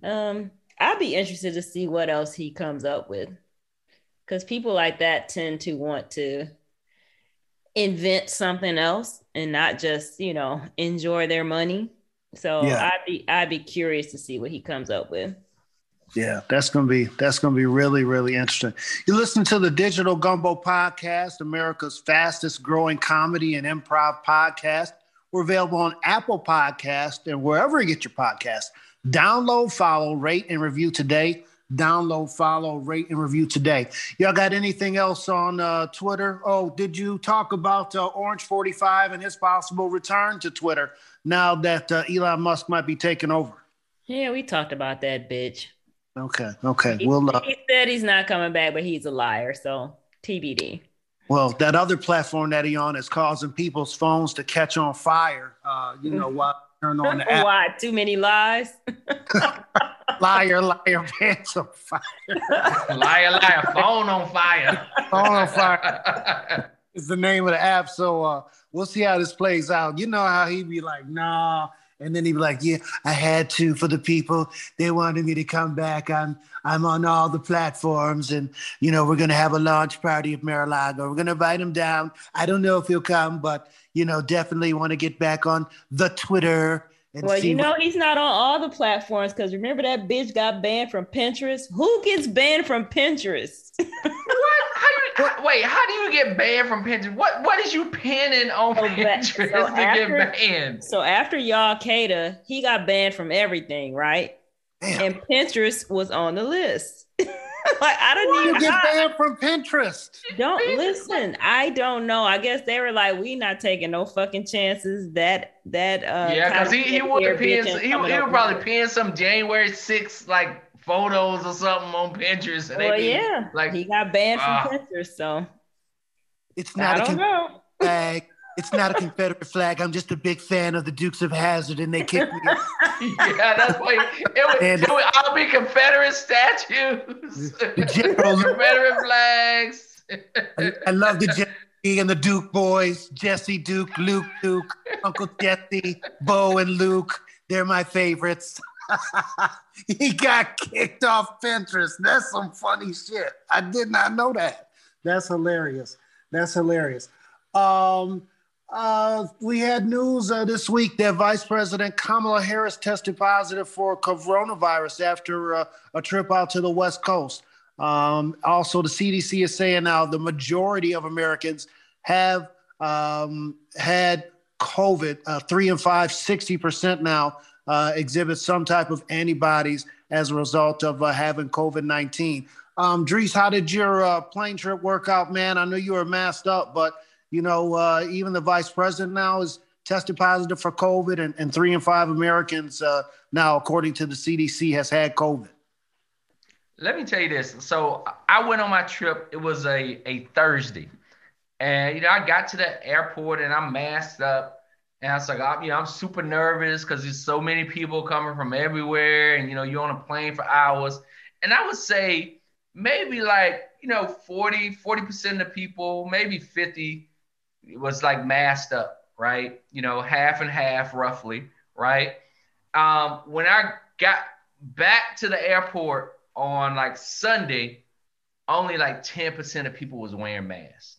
Um, I'd be interested to see what else he comes up with. Because people like that tend to want to invent something else and not just, you know, enjoy their money. So yeah. I'd be I'd be curious to see what he comes up with. Yeah, that's gonna be that's gonna be really really interesting. You listen to the Digital Gumbo Podcast, America's fastest growing comedy and improv podcast. We're available on Apple Podcast and wherever you get your podcast. Download, follow, rate, and review today. Download, follow, rate, and review today. Y'all got anything else on uh, Twitter? Oh, did you talk about uh, Orange 45 and his possible return to Twitter now that uh, Elon Musk might be taking over? Yeah, we talked about that, bitch. Okay, okay. He, we'll, uh, he said he's not coming back, but he's a liar. So TBD. Well, that other platform that he on is causing people's phones to catch on fire. Uh, you know, while turn on the app. Why? Too many lies? liar, liar, pants on fire. liar, liar, phone on fire. phone on fire is the name of the app. So uh, we'll see how this plays out. You know how he be like, nah, and then he'd be like, "Yeah, I had to for the people. They wanted me to come back. I'm I'm on all the platforms, and you know we're gonna have a launch party at Mar-a-Lago. We're gonna invite him down. I don't know if he'll come, but you know definitely want to get back on the Twitter well, you know what... he's not on all the platforms because remember that bitch got banned from Pinterest. Who gets banned from Pinterest? what? How you, wait, how do you get banned from Pinterest? What What is you pinning on so Pinterest so to after, get banned? So after y'all Qaeda, he got banned from everything, right? Damn. And Pinterest was on the list. like I don't even get banned from Pinterest. Don't listen. I don't know. I guess they were like, we not taking no fucking chances. That that uh yeah, because he he would pin he, he would probably pin some January 6th like photos or something on Pinterest. And well, be, yeah, like he got banned uh, from Pinterest. So it's not. I don't know. Bag. It's not a Confederate flag. I'm just a big fan of the Dukes of Hazzard, and they kicked me. yeah, that's why it would, and, it would all be Confederate statues, the general, Confederate flags. I, I love the Jesse and the Duke boys, Jesse Duke, Luke Duke, Uncle Jesse, Bo and Luke. They're my favorites. he got kicked off Pinterest. That's some funny shit. I did not know that. That's hilarious. That's hilarious. Um, uh, we had news uh, this week that Vice President Kamala Harris tested positive for coronavirus after uh, a trip out to the West Coast. Um, also, the CDC is saying now the majority of Americans have um, had COVID. Uh, three and five, 60% now uh, exhibit some type of antibodies as a result of uh, having COVID 19. Um, how did your plane trip work out, man? I know you were masked up, but you know, uh, even the vice president now is tested positive for COVID, and, and three and five Americans uh, now, according to the CDC, has had COVID. Let me tell you this. So I went on my trip. It was a, a Thursday. And, you know, I got to the airport and I'm masked up. And I was like, I'm, you know, I'm super nervous because there's so many people coming from everywhere. And, you know, you're on a plane for hours. And I would say maybe like, you know, 40, 40% of the people, maybe 50 was like masked up, right? You know, half and half roughly, right? Um, when I got back to the airport on like Sunday, only like 10% of people was wearing masks.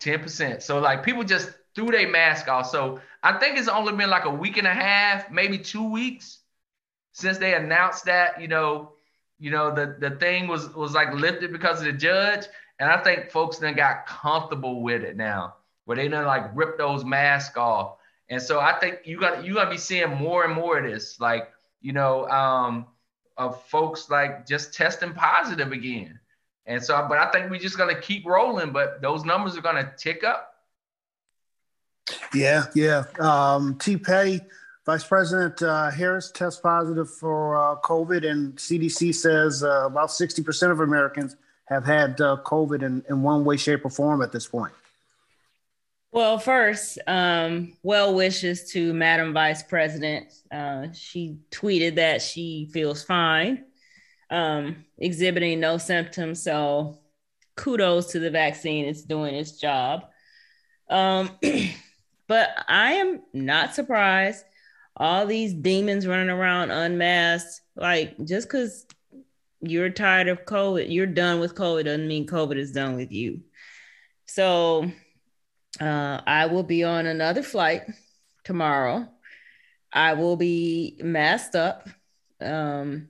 10%. So like people just threw their mask off. So I think it's only been like a week and a half, maybe two weeks since they announced that, you know, you know, the, the thing was was like lifted because of the judge. And I think folks then got comfortable with it now where they done like rip those masks off. And so I think you got you gonna be seeing more and more of this, like you know, um, of folks like just testing positive again. And so, but I think we're just gonna keep rolling. But those numbers are gonna tick up. Yeah, yeah. Um, T. Petty, Vice President uh, Harris tests positive for uh, COVID, and CDC says uh, about 60% of Americans have had uh, COVID in, in one way, shape, or form at this point. Well, first, um, well wishes to Madam Vice President. Uh, she tweeted that she feels fine, um, exhibiting no symptoms. So, kudos to the vaccine; it's doing its job. Um, but I am not surprised. All these demons running around unmasked, like just because you're tired of COVID, you're done with COVID doesn't mean COVID is done with you. So uh, I will be on another flight tomorrow. I will be masked up. Um,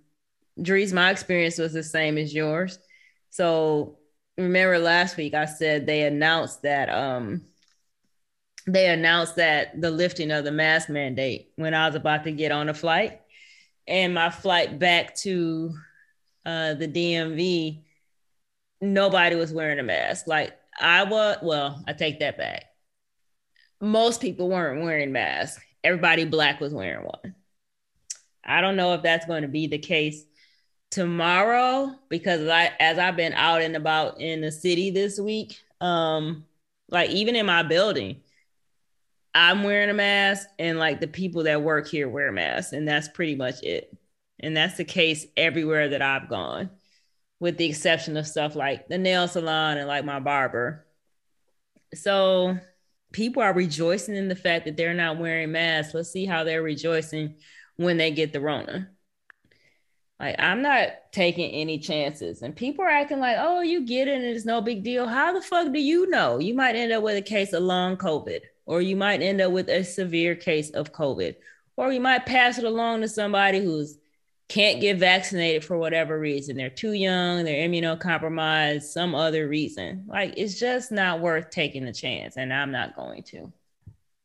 Dries, my experience was the same as yours. So remember last week I said they announced that um, they announced that the lifting of the mask mandate when I was about to get on a flight, and my flight back to uh, the DMV, nobody was wearing a mask. Like I was, well, I take that back. Most people weren't wearing masks. Everybody black was wearing one. I don't know if that's going to be the case tomorrow because I, as I've been out and about in the city this week, um, like even in my building, I'm wearing a mask and like the people that work here wear masks, and that's pretty much it. And that's the case everywhere that I've gone with the exception of stuff like the nail salon and like my barber. So people are rejoicing in the fact that they're not wearing masks. Let's see how they're rejoicing when they get the Rona. Like, I'm not taking any chances. And people are acting like, oh, you get it and it's no big deal. How the fuck do you know? You might end up with a case of long COVID, or you might end up with a severe case of COVID, or we might pass it along to somebody who's can't get vaccinated for whatever reason. They're too young, they're immunocompromised, some other reason. Like it's just not worth taking the chance, and I'm not going to.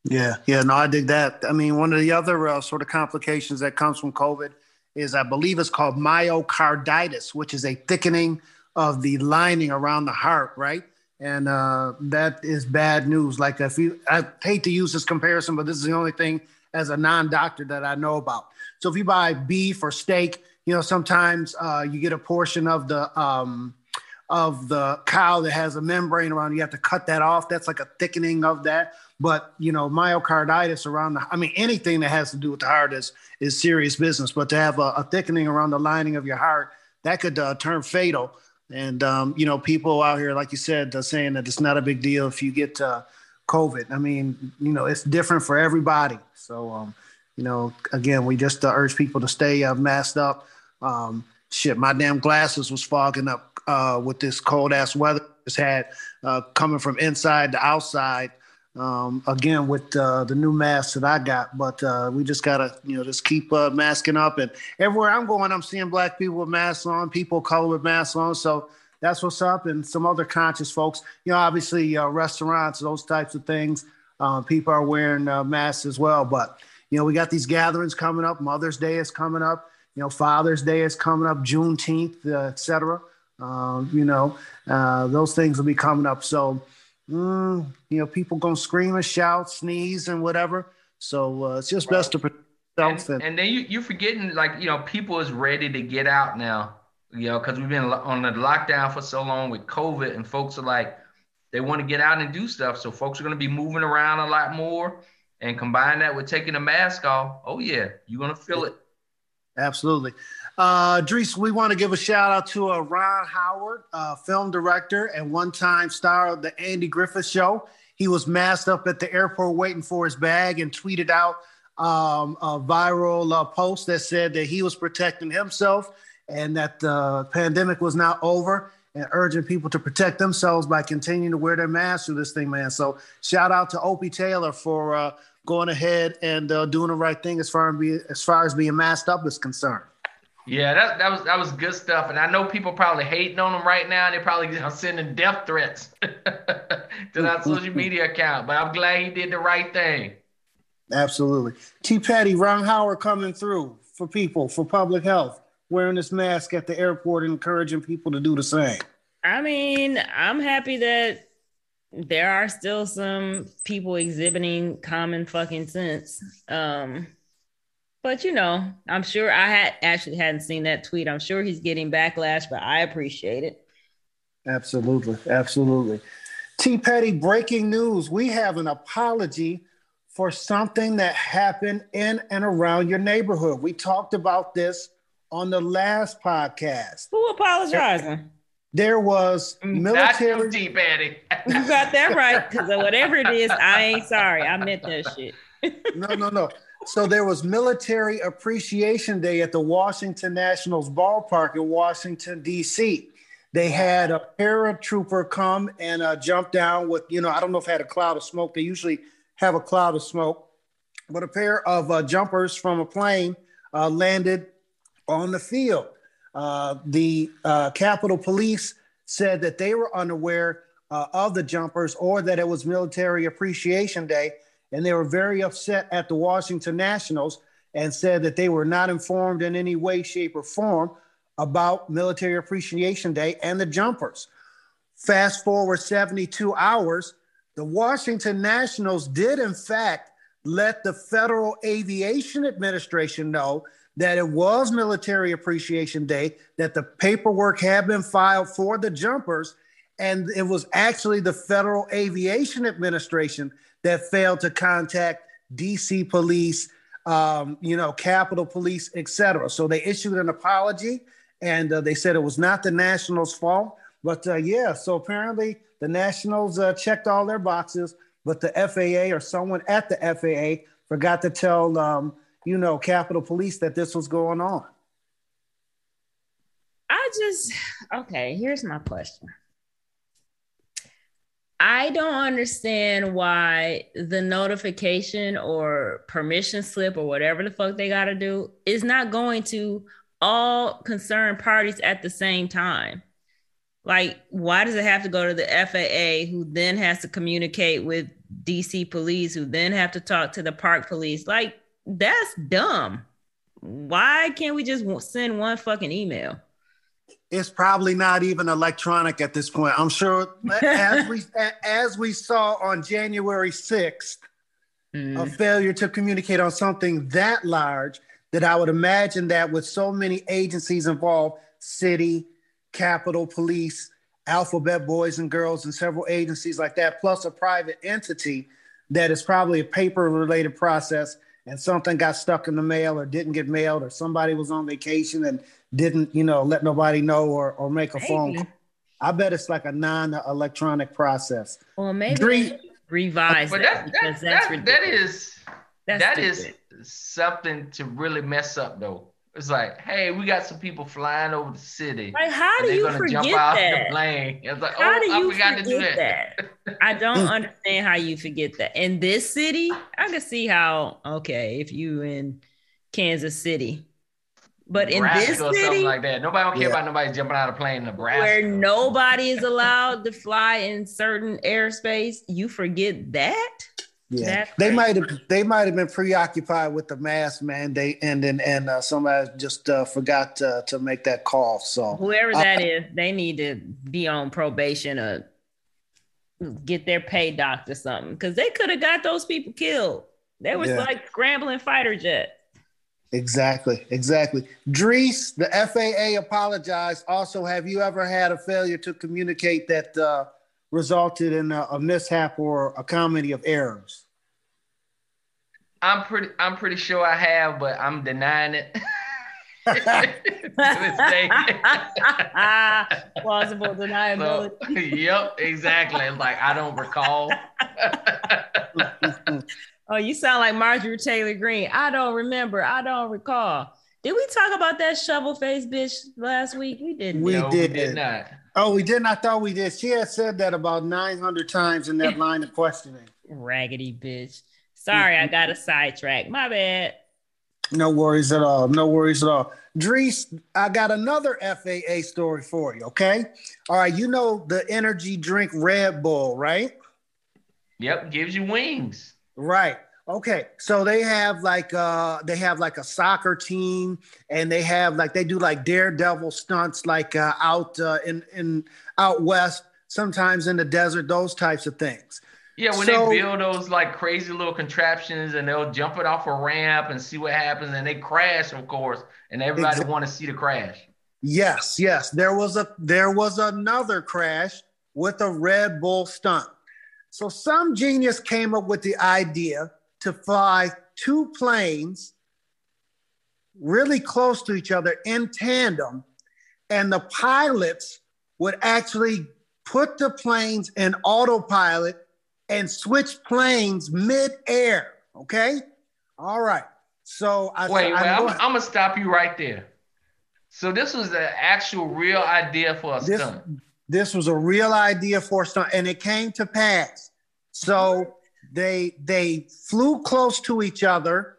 Yeah, yeah, no, I dig that. I mean, one of the other uh, sort of complications that comes from COVID is, I believe, it's called myocarditis, which is a thickening of the lining around the heart, right? And uh, that is bad news. Like, if you, I hate to use this comparison, but this is the only thing as a non-doctor that I know about. So if you buy beef or steak, you know sometimes uh, you get a portion of the um, of the cow that has a membrane around. You have to cut that off. That's like a thickening of that. But you know, myocarditis around the I mean, anything that has to do with the heart is is serious business. But to have a, a thickening around the lining of your heart, that could uh, turn fatal. And um, you know, people out here, like you said, uh, saying that it's not a big deal if you get uh, COVID. I mean, you know, it's different for everybody. So, um, you know, again, we just uh, urge people to stay uh, masked up. Um, shit, my damn glasses was fogging up uh, with this cold ass weather. It's had uh, coming from inside to outside. Um, again, with uh, the new masks that I got, but uh, we just gotta, you know, just keep masking up. And everywhere I'm going, I'm seeing black people with masks on, people of color with masks on. So that's what's up. And some other conscious folks, you know, obviously restaurants, those types of things. People are wearing masks as well. But, you know, we got these gatherings coming up. Mother's Day is coming up. You know, Father's Day is coming up, Juneteenth, uh, et cetera. Um, you know, uh, those things will be coming up. So, mm, you know, people going to scream and shout, sneeze and whatever. So uh, it's just right. best to protect and, and, and then you, you're forgetting, like, you know, people is ready to get out now you know, because we've been on the lockdown for so long with COVID, and folks are like, they want to get out and do stuff. So folks are going to be moving around a lot more, and combine that with taking the mask off. Oh yeah, you're to feel it. Absolutely. Uh, Dries, we want to give a shout out to uh, Ron Howard, uh, film director and one-time star of the Andy Griffith Show. He was masked up at the airport waiting for his bag and tweeted out um, a viral uh, post that said that he was protecting himself and that the pandemic was now over and urging people to protect themselves by continuing to wear their masks through this thing, man. So shout out to Opie Taylor for uh, going ahead and uh, doing the right thing as far as, be, as far as being masked up is concerned. Yeah, that, that was that was good stuff, and I know people probably hating on him right now. They're probably sending death threats to that social media account, but I'm glad he did the right thing. Absolutely, T. Petty, Ron Howard coming through for people for public health wearing this mask at the airport, encouraging people to do the same. I mean, I'm happy that there are still some people exhibiting common fucking sense. Um, but you know, I'm sure I had actually hadn't seen that tweet. I'm sure he's getting backlash, but I appreciate it. Absolutely, absolutely. T Petty, breaking news. We have an apology for something that happened in and around your neighborhood. We talked about this on the last podcast. Who apologizing? There was mm, military. That's deep, Eddie. you got that right. Because whatever it is, I ain't sorry. I meant that shit. no, no, no. So there was Military Appreciation Day at the Washington Nationals ballpark in Washington, D.C. They had a paratrooper come and uh, jump down with, you know, I don't know if it had a cloud of smoke. They usually have a cloud of smoke, but a pair of uh, jumpers from a plane uh, landed on the field. Uh, the uh, Capitol Police said that they were unaware uh, of the jumpers or that it was Military Appreciation Day, and they were very upset at the Washington Nationals and said that they were not informed in any way, shape, or form about Military Appreciation Day and the jumpers. Fast forward 72 hours, the Washington Nationals did, in fact, let the Federal Aviation Administration know that it was Military Appreciation Day, that the paperwork had been filed for the jumpers, and it was actually the Federal Aviation Administration that failed to contact DC police, um, you know, Capitol Police, etc. So they issued an apology, and uh, they said it was not the Nationals' fault. But uh, yeah, so apparently the Nationals uh, checked all their boxes, but the FAA or someone at the FAA forgot to tell um, you know, Capitol Police that this was going on? I just, okay, here's my question. I don't understand why the notification or permission slip or whatever the fuck they got to do is not going to all concerned parties at the same time. Like, why does it have to go to the FAA, who then has to communicate with DC police, who then have to talk to the park police? Like, that's dumb. Why can't we just send one fucking email? it's probably not even electronic at this point. I'm sure as we as we saw on January 6th, mm. a failure to communicate on something that large that I would imagine that with so many agencies involved, city, Capitol Police, Alphabet Boys and Girls, and several agencies like that, plus a private entity that is probably a paper related process and something got stuck in the mail or didn't get mailed or somebody was on vacation and didn't, you know, let nobody know or, or make a maybe. phone call. I bet it's like a non-electronic process. Well, maybe Dre- revise but that, that, that, that is that's that is something to really mess up though. It's like, hey, we got some people flying over the city. Like, how do you forget that? It's like, how oh, do you I forgot to do that. that? I don't understand how you forget that. In this city, I can see how. Okay, if you in Kansas City, but in this city, something like that, nobody don't care yeah. about nobody jumping out of plane in Nebraska. Where nobody is allowed to fly in certain airspace, you forget that. Yeah, they might have they might have been preoccupied with the mask mandate, and then and uh, somebody just uh, forgot to, to make that call. So whoever that uh, is, they need to be on probation or get their pay docked or something because they could have got those people killed. They was yeah. like scrambling fighter jets. Exactly, exactly. Drees, the FAA apologized. Also, have you ever had a failure to communicate that uh, resulted in a, a, mishap or a comedy of errors? I'm pretty, I'm pretty sure I have, but I'm denying it. Plausible deniability. So, yep, exactly. Like I don't recall. Oh, you sound like Marjorie Taylor Greene. I don't remember. I don't recall. Did we talk about that shovel face bitch last week? We didn't. We, no, did. we did not. Oh, we didn't. I thought we did. She had said that about 900 times in that line of questioning. Raggedy bitch. Sorry, I got a sidetrack. My bad. No worries at all. No worries at all. Drees, I got another FAA story for you. Okay. All right. You know the energy drink Red Bull, right? Yep. Gives you wings. Right. Okay. So they have like uh they have like a soccer team and they have like they do like daredevil stunts like uh out uh, in in out west, sometimes in the desert, those types of things. Yeah, when so, they build those like crazy little contraptions and they'll jump it off a ramp and see what happens and they crash, of course, and everybody exactly. want to see the crash. Yes, yes. There was a there was another crash with a Red Bull stunt. So some genius came up with the idea to fly two planes really close to each other in tandem, and the pilots would actually put the planes in autopilot and switch planes mid-air. Okay. All right. So I wait, wait. I'm, I'm, gonna stop you right there. So this was the actual real idea for a this, stunt. This was a real idea for a stunt, and it came to pass. So they they flew close to each other,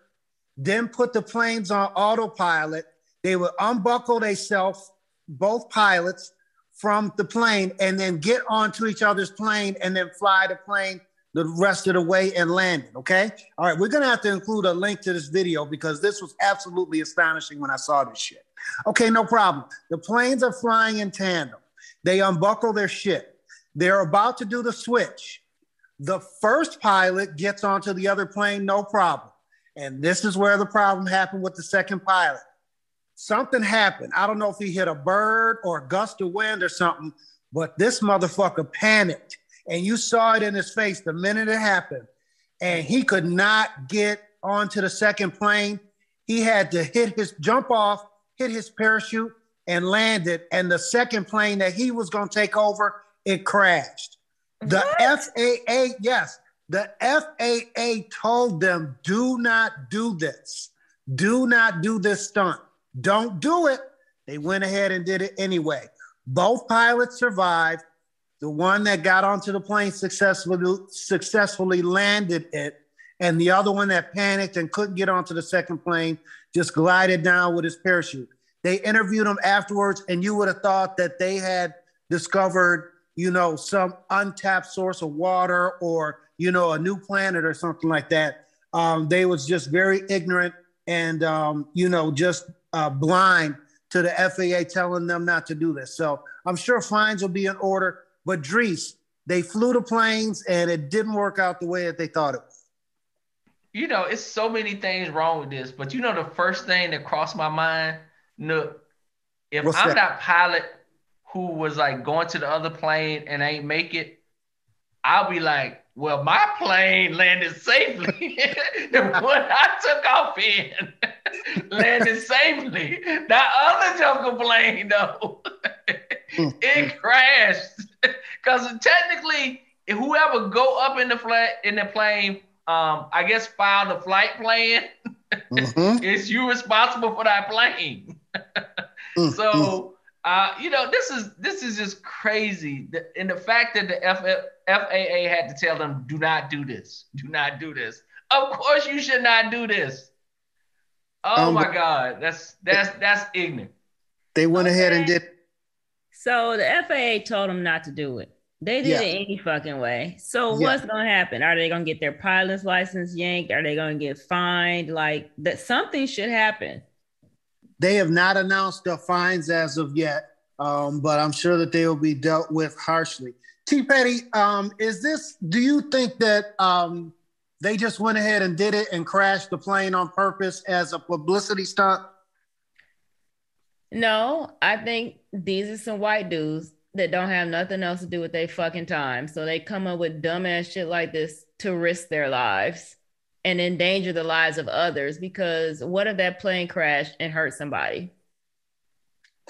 then put the planes on autopilot. They would unbuckle themselves, both pilots, from the plane, and then get onto each other's plane and then fly the plane the rest of the way and land it. Okay. All right. We're gonna have to include a link to this video because this was absolutely astonishing when I saw this shit. Okay, no problem. The planes are flying in tandem. They unbuckle their shit. They're about to do the switch. The first pilot gets onto the other plane, no problem. And this is where the problem happened with the second pilot. Something happened. I don't know if he hit a bird or a gust of wind or something, but this motherfucker panicked. And you saw it in his face the minute it happened. And he could not get onto the second plane. He had to hit his jump off, hit his parachute, and landed. And the second plane that he was going to take over, it crashed. The what? FAA, yes, the FAA told them, do not do this. Do not do this stunt. Don't do it. They went ahead and did it anyway. Both pilots survived. The one that got onto the plane successfully successfully landed it, and the other one that panicked and couldn't get onto the second plane just glided down with his parachute. They interviewed him afterwards, and you would have thought that they had discovered, you know, some untapped source of water or you know a new planet or something like that. Um, they was just very ignorant and um, you know just uh, blind to the FAA telling them not to do this. So I'm sure fines will be in order. But Dries, they flew the planes and it didn't work out the way that they thought it would. You know, it's so many things wrong with this, but you know the first thing that crossed my mind, look, if What's I'm that? that pilot who was like going to the other plane and ain't make it, I'll be like, well, my plane landed safely. the one I took off in landed safely. That other jungle plane, though, it crashed. Because technically, whoever go up in the flat in the plane, um, I guess file the flight plan. mm-hmm. It's you responsible for that plane. Mm, so. Uh, you know, this is this is just crazy. The, and the fact that the FF, FAA had to tell them, do not do this, do not do this. Of course, you should not do this. Oh um, my God, that's that's that's ignorant. They went okay. ahead and did. So the FAA told them not to do it. They did yeah. it any fucking way. So yeah. what's gonna happen? Are they gonna get their pilot's license yanked? Are they gonna get fined? Like that, something should happen. They have not announced the fines as of yet, um, but I'm sure that they will be dealt with harshly. T. Petty, um, is this? Do you think that um, they just went ahead and did it and crashed the plane on purpose as a publicity stunt? No, I think these are some white dudes that don't have nothing else to do with their fucking time. So they come up with dumbass shit like this to risk their lives and endanger the lives of others because what if that plane crashed and hurt somebody?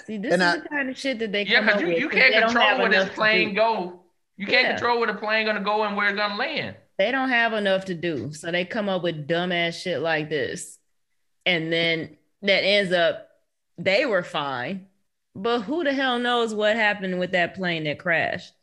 See, this and is I, the kind of shit that they yeah, because you, you can't control where this plane go. You can't yeah. control where the plane gonna go and where it's gonna land. They don't have enough to do, so they come up with dumbass shit like this, and then that ends up they were fine, but who the hell knows what happened with that plane that crashed?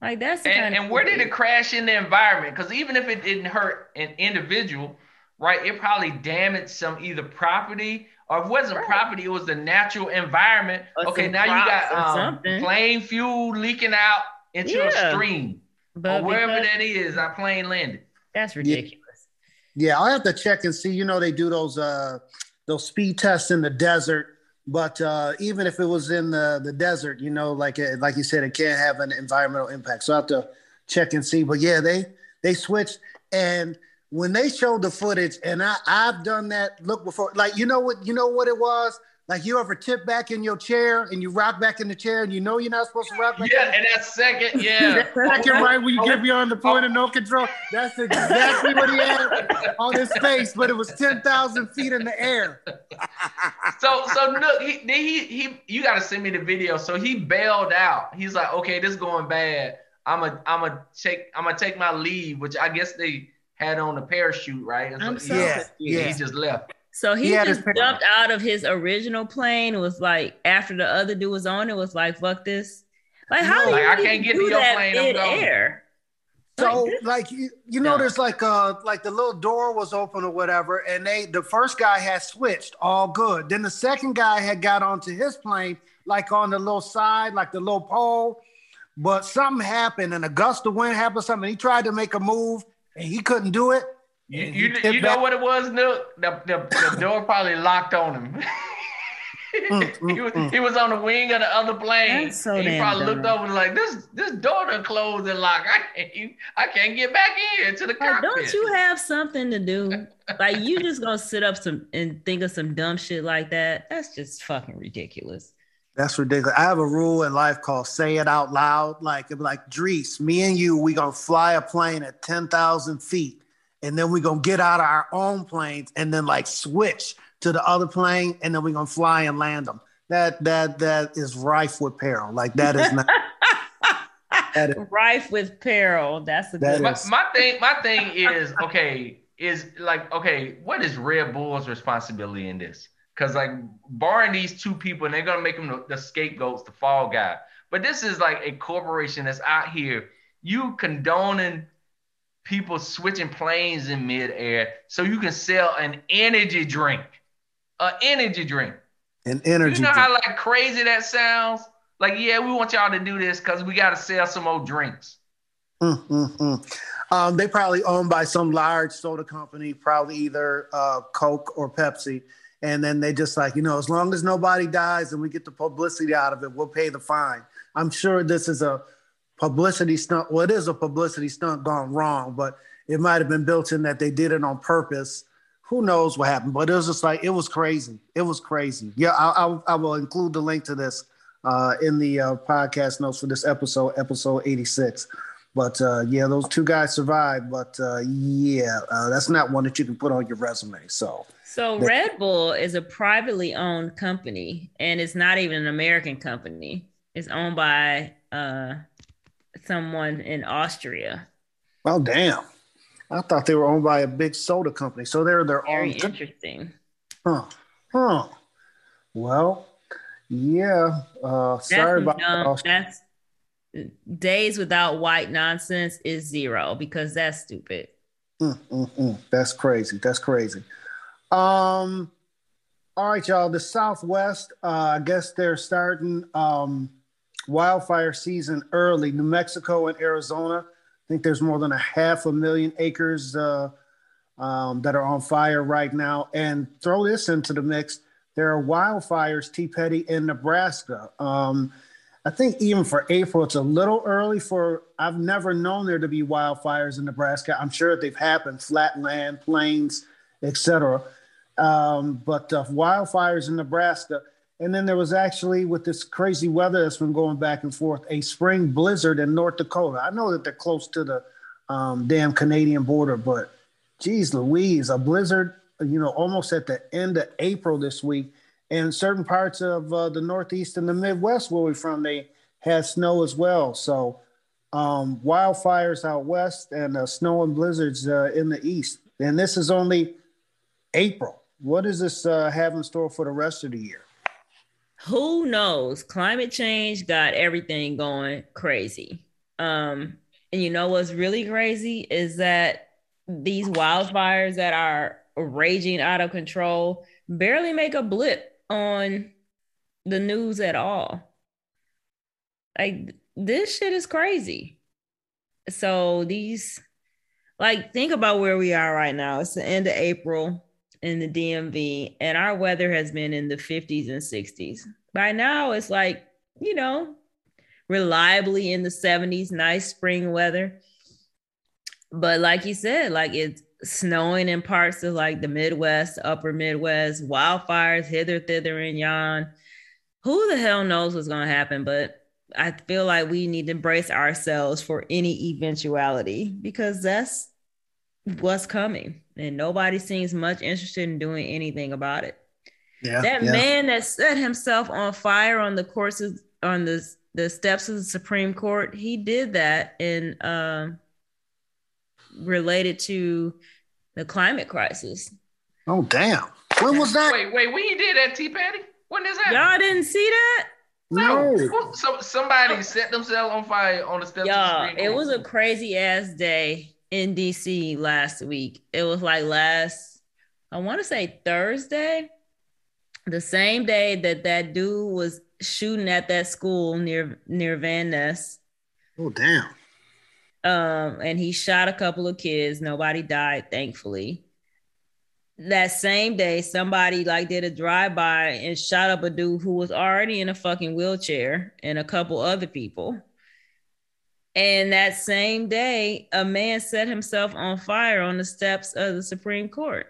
Like that's the and, kind of and where did it crash in the environment? Because even if it didn't hurt an individual, right, it probably damaged some either property or if it wasn't right. property, it was the natural environment. Or okay, now you got um, plane fuel leaking out into yeah. a stream but or wherever that is, our plane landed. That's ridiculous. Yeah. yeah, I'll have to check and see. You know, they do those uh those speed tests in the desert but uh, even if it was in the, the desert, you know, like like you said, it can't have an environmental impact. So I have to check and see. But yeah, they they switched, and when they showed the footage, and I I've done that look before. Like you know what you know what it was. Like you ever tip back in your chair and you rock back in the chair and you know you're not supposed to rock back. Yeah, and that second, yeah. second right when you get beyond the oh. point of no control. That's exactly what he had on his face, but it was 10,000 feet in the air. so so look, he he he you gotta send me the video. So he bailed out. He's like, okay, this is going bad. I'm a I'm a take I'm gonna take my leave, which I guess they had on the parachute, right? I'm so yeah, yeah, he just left. So he, he just jumped out of his original plane. It was like after the other dude was on, it was like fuck this. Like how no, do like, you I can't get to your plane in air? So like you, you know, there's like uh like the little door was open or whatever, and they the first guy had switched, all good. Then the second guy had got onto his plane, like on the little side, like the little pole. But something happened, and a gust of wind happened. Something he tried to make a move, and he couldn't do it. You, you, you know what it was, Nook? The, the, the door probably locked on him. mm, he, was, mm, he was on the wing of the other plane. So he probably dumb. looked over and like this. This door done closed and locked. I can't. I can't get back in to the cockpit. don't you have something to do? like you just gonna sit up some and think of some dumb shit like that? That's just fucking ridiculous. That's ridiculous. I have a rule in life called say it out loud. Like like Dries, me and you, we gonna fly a plane at ten thousand feet and then we're gonna get out of our own planes and then like switch to the other plane and then we're gonna fly and land them. That that that is rife with peril. Like that is not that is, rife with peril. That's a good my, my thing. My thing is okay. Is like okay. What is Red Bull's responsibility in this? Because like barring these two people, and they're gonna make them the, the scapegoats, the fall guy. But this is like a corporation that's out here. You condoning people switching planes in midair so you can sell an energy drink. An energy drink. An energy. Drink. You know drink. how like crazy that sounds? Like, yeah, we want y'all to do this because we got to sell some old drinks. Mm, mm, mm. Um, they probably owned by some large soda company, probably either uh, Coke or Pepsi. And then they just like, you know, as long as nobody dies and we get the publicity out of it, we'll pay the fine. I'm sure this is a publicity stunt. Well, it is a publicity stunt gone wrong, but it might have been built in that they did it on purpose. Who knows what happened? But it was just like, it was crazy. It was crazy. Yeah, I, I, I will include the link to this uh, in the uh, podcast notes for this episode, episode 86. But uh, yeah, those two guys survived. But uh, yeah, uh, that's not one that you can put on your resume. So, so Red Bull is a privately owned company, and it's not even an American company. It's owned by uh, someone in Austria. well, damn. I thought they were owned by a big soda company. So they're their Very own. co- interesting. Huh. Huh. Well, yeah. Uh, sorry about dumb. that. That's days without white nonsense is zero because that's stupid. Mm, mm, mm. That's crazy. That's crazy. Um, all right, y'all. The Southwest, uh, I guess they're starting um, wildfire season early. New Mexico and Arizona. I think there's more than a half a million acres uh, um, that are on fire right now. And throw this into the mix. There are wildfires, T. Petty, in Nebraska. Um, I think even for April, it's a little early for. I've never known there to be wildfires in Nebraska. I'm sure they've happened, flat land, plains, etc. Um, but uh, wildfires in Nebraska, and then there was actually with this crazy weather that's been going back and forth, a spring blizzard in North Dakota. I know that they're close to the um, damn Canadian border, but geez, Louise, a blizzard, you know, almost at the end of April this week And certain parts of uh, the Northeast and the Midwest where we're from, they had snow as well. So um, wildfires out west and uh, snow and blizzards uh, in the east. And this is only April. What does this uh, have in store for the rest of the year? Who knows? Climate change got everything going crazy. Um, and you know what's really crazy is that these wildfires that are raging out of control barely make a blip on the news at all. Like this shit is crazy. So these like think about where we are right now. It's the end of April in the DMV and our weather has been in the 50s and 60s. By now it's like, you know, reliably in the 70s, nice spring weather. But like you said, like it's snowing in parts of like the Midwest, upper Midwest, wildfires hither, thither, and yon. Who the hell knows what's going to happen? But I feel like we need to brace ourselves for any eventuality because that's what's coming. And nobody seems much interested in doing anything about it. Yeah, That yeah. man that set himself on fire on the courses on the the steps of the Supreme Court, he did that in um related to the climate crisis. Oh damn! When was that? Wait, wait, when you did that, T Petty? When is that? Y'all didn't see that? No. Who- So, somebody set themselves on fire on the steps of the Y'all, Supreme it was a crazy ass day in DC last week. It was like last, I want to say Thursday, the same day that that dude was shooting at that school near near Van Ness. Oh damn! um, and he shot a couple of kids. Nobody died, thankfully. That same day, somebody like did a drive by and shot up a dude who was already in a fucking wheelchair and a couple other people. And that same day, a man set himself on fire on the steps of the Supreme Court,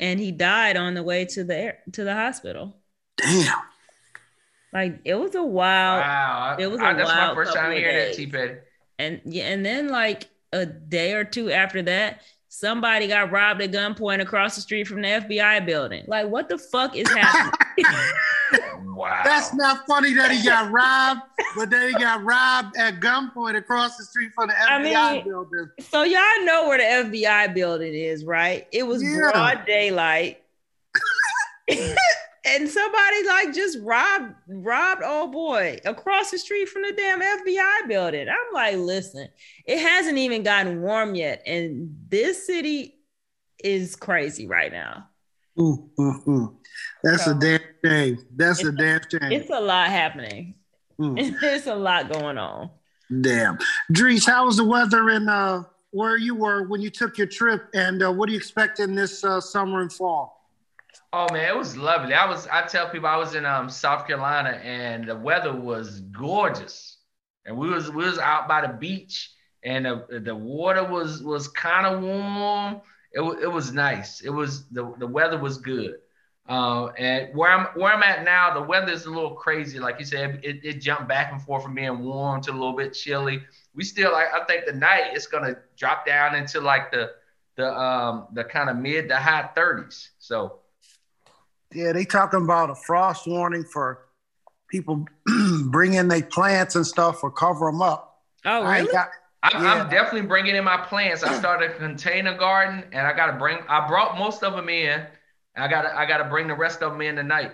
and he died on the way to the air, to the hospital. Damn! Like it was a wild, Wow, it was I- a that's my first time hearing that, days. T Petty. and yeah, and then like a day or two after that, somebody got robbed at gunpoint across the street from the FBI building. Like, what the fuck is happening? Wow, That's not funny that he got robbed, but then he got robbed at gunpoint across the street from the FBI I mean- building. so y'all know where the FBI building is, right? It was Yeah. broad daylight. and somebody like just robbed robbed old boy across the street from the damn FBI building. I'm like, listen, it hasn't even gotten warm yet, and this city is crazy right now. Mm, mm, mm. That's so, a damn shame. That's a damn shame. It's a lot happening. Mm. It's a lot going on. Damn. Dries, how was the weather in uh, where you were when you took your trip, and uh, what do you expect in this uh, summer and fall? Oh man, it was lovely. I was I tell people I was in um South Carolina and the weather was gorgeous. And we was we was out by the beach and the, the water was was kind of warm. It, it was nice. It was the, the weather was good. Uh, and where I'm where I'm at now, the weather is a little crazy. Like you said, it, it jumped back and forth from being warm to a little bit chilly. We still like I think the night it's gonna drop down into like the the um the kind of mid to high 30s. So yeah, they talking about a frost warning for people bringing their plants and stuff or cover them up. Oh, really? I got, I'm, yeah. I'm, definitely bringing in my plants. I started a container garden, and I got to bring. I brought most of them in. I gotta I got to bring the rest of them in tonight.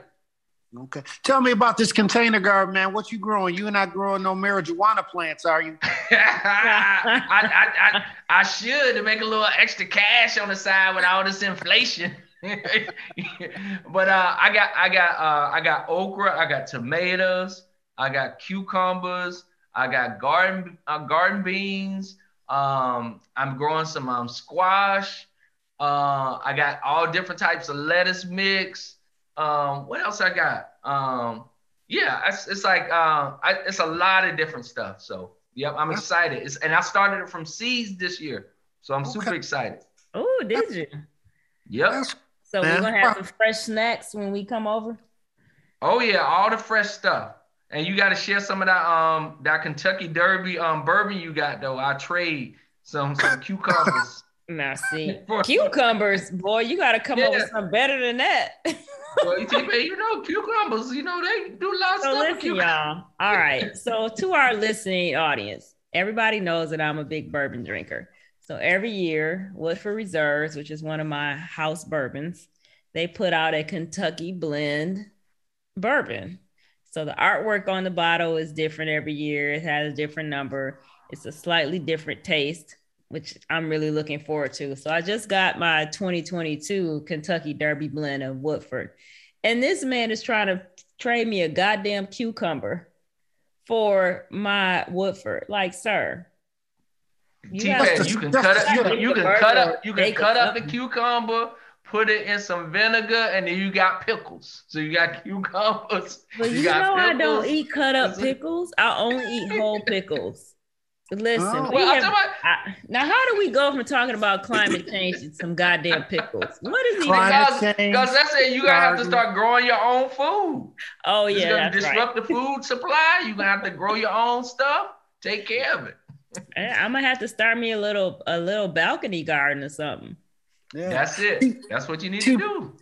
Okay, tell me about this container garden, man. What you growing? You not growing no marijuana plants, are you? I, I, I, I should to make a little extra cash on the side with all this inflation. but uh, I got I got uh, I got okra, I got tomatoes, I got cucumbers, I got garden uh, garden beans. Um, I'm growing some um, squash. Uh, I got all different types of lettuce mix. Um, what else I got? Um, yeah, it's, it's like uh, I, it's a lot of different stuff. So yep, I'm excited. It's, and I started it from seeds this year, so I'm okay. super excited. Oh, did you? Yep. So we're gonna have some fresh snacks when we come over. Oh yeah, all the fresh stuff. And you got to share some of that um that Kentucky Derby um bourbon you got though. I trade some some cucumbers. Now see cucumbers, boy, you got to come yeah. up with something better than that. well, you know cucumbers, you know they do a lot of stuff. Y'all. All right, so to our listening audience, everybody knows that I'm a big bourbon drinker. So every year, Woodford Reserves, which is one of my house bourbons, they put out a Kentucky blend bourbon. So the artwork on the bottle is different every year. It has a different number. It's a slightly different taste, which I'm really looking forward to. So I just got my 2022 Kentucky Derby blend of Woodford. And this man is trying to trade me a goddamn cucumber for my Woodford. Like, sir, you, you can cut up, you can, you can cut up, you can cut up the cucumber, put it in some vinegar, and then you got pickles. So you got cucumbers. But you, you know. I don't eat cut up pickles. I only eat whole pickles. Listen, oh, we have, about, I, now how do we go from talking about climate change to some goddamn pickles? What is climate because, because that's it. You gotta have to start growing your own food. Oh yeah, it's gonna disrupt right. the food supply. You're gonna have to grow your own stuff. Take care of it. I'm gonna have to start me a little a little balcony garden or something. Yeah, that's it. That's what you need T- to do.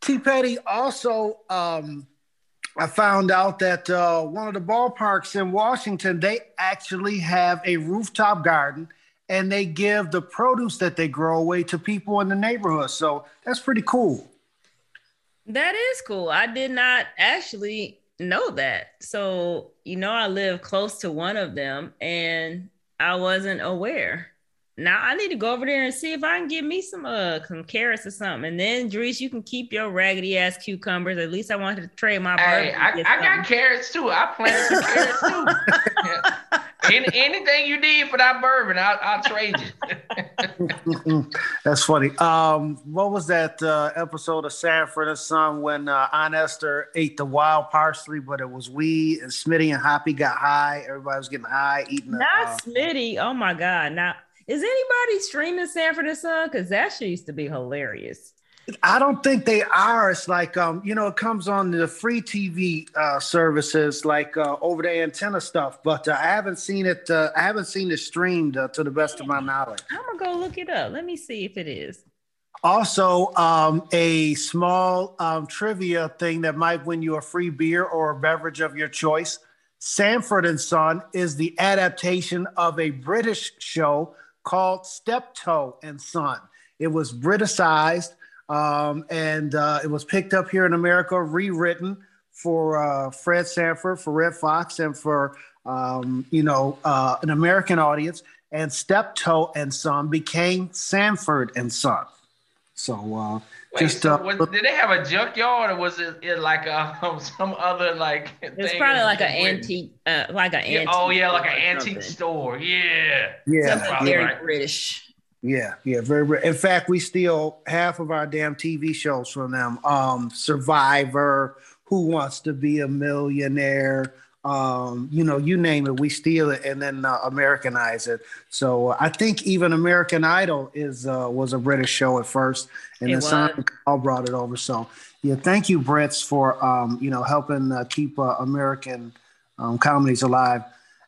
T. Petty also, um, I found out that uh, one of the ballparks in Washington they actually have a rooftop garden, and they give the produce that they grow away to people in the neighborhood. So that's pretty cool. That is cool. I did not actually know that. So, you know, I live close to one of them and I wasn't aware. Now I need to go over there and see if I can get me some uh some carrots or something. And then Dries, you can keep your raggedy ass cucumbers. At least I wanted to trade my Hey, I, I got carrots too. I planted some carrots too. Any, anything you need for that bourbon, I'll, I'll trade you. That's funny. Um, what was that uh, episode of Sanford and Son when uh, Aunt Esther ate the wild parsley, but it was weed, and Smitty and Hoppy got high. Everybody was getting high, eating. Not uh, Smitty. Oh my God! Now is anybody streaming Sanford and Son? Because that shit used to be hilarious. I don't think they are. It's like um, you know, it comes on the free TV uh, services, like uh, over the antenna stuff. But uh, I haven't seen it. Uh, I haven't seen it streamed uh, to the best of my knowledge. I'm gonna go look it up. Let me see if it is. Also, um, a small um, trivia thing that might win you a free beer or a beverage of your choice. Sanford and Son is the adaptation of a British show called Steptoe and Son. It was Briticized Um, and uh, it was picked up here in America, rewritten for uh, Fred Sanford, for Redd Foxx, and for um, you know uh, an American audience. And Steptoe and Son became Sanford and Son. So uh, Wait, just so uh, was, did they have a junkyard or was it, it like a, some other like? It's probably like an antique, uh, like an Yeah, antique. oh yeah, like an antique store. Yeah. yeah, Something very right. British. Yeah, yeah, very. very in fact, we steal half of our damn TV shows from them. Um, Survivor, Who Wants to Be a Millionaire, um, you know, you name it, we steal it and then uh, Americanize it. So uh, I think even American Idol is uh, was a British show at first, and It then. Simon Cowell brought it over. So yeah, thank you, Brits, for um, you know helping uh, keep uh, American um, comedies alive.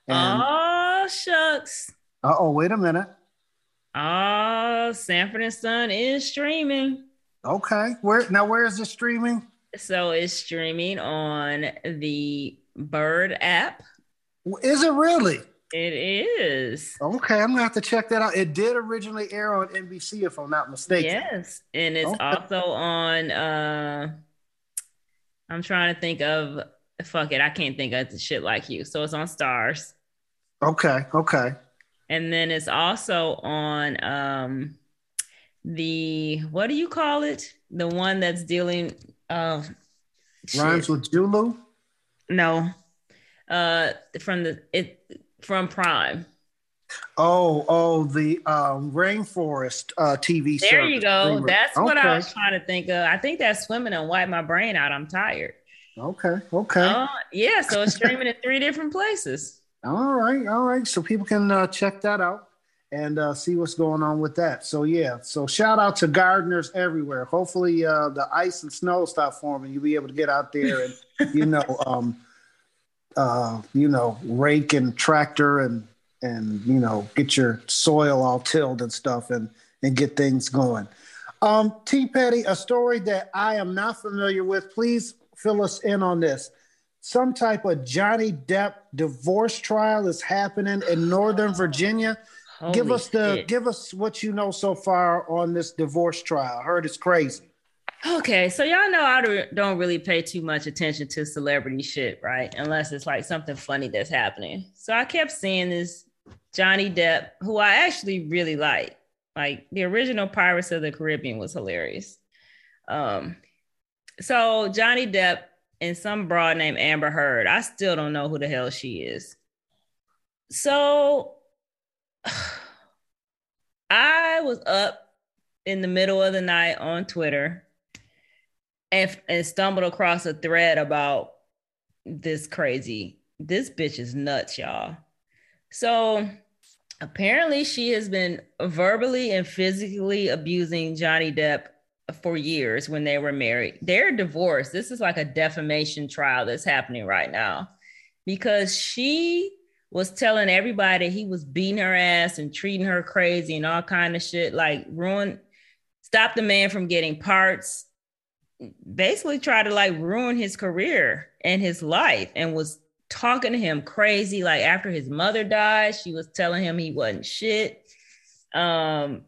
And oh shucks. uh oh, wait a minute. Oh, Sanford and Son is streaming. Okay, where now? Where is it streaming? So it's streaming on the Bird app. Is it really? It is. Okay, I'm gonna have to check that out. It did originally air on NBC, if I'm not mistaken. Yes. And it's Okay. also on uh I'm trying to think of fuck it, I can't think of the shit like you. So it's on Starz. Okay, okay. And then it's also on um the what do you call it? The one that's dealing uh Rhymes with Julu. No. Uh from the it from Prime. Oh, oh, the um, Rainforest uh, TV. There you go. Dreamer. That's what I was trying to think of. I think that's swimming and wipe my brain out. I'm tired. Okay, okay. Uh, yeah, so it's streaming in three different places. all right, all right. So people can uh, check that out and uh, see what's going on with that. So yeah. So shout out to gardeners everywhere. Hopefully uh, the ice and snow stop forming. You'll be able to get out there and you know, um, uh, you know, rake and tractor and and you know get your soil all tilled and stuff and and get things going. Um, T Petty, a story that I am not familiar with. Please fill us in on this. Some type of Johnny Depp divorce trial is happening in Northern Virginia. Give Holy us the shit. give us what you know so far on this divorce trial. I heard it's crazy. Okay, so y'all know I don't really pay too much attention to celebrity shit, right? Unless it's like something funny that's happening. So I kept seeing this Johnny Depp, who I actually really like. Like the original Pirates of the Caribbean was hilarious. Um, so Johnny Depp and some broad named Amber Heard. I still don't know who the hell she is. So I was up in the middle of the night on Twitter and, and stumbled across a thread about this crazy. This bitch is nuts, y'all. So apparently she has been verbally and physically abusing Johnny Depp for years when they were married. They're divorced. This is like a defamation trial that's happening right now because she was telling everybody he was beating her ass and treating her crazy and all kind of shit like ruin stop the man from getting parts. Basically tried to like ruin his career and his life and was talking to him crazy like after his mother died she was telling him he wasn't shit. Um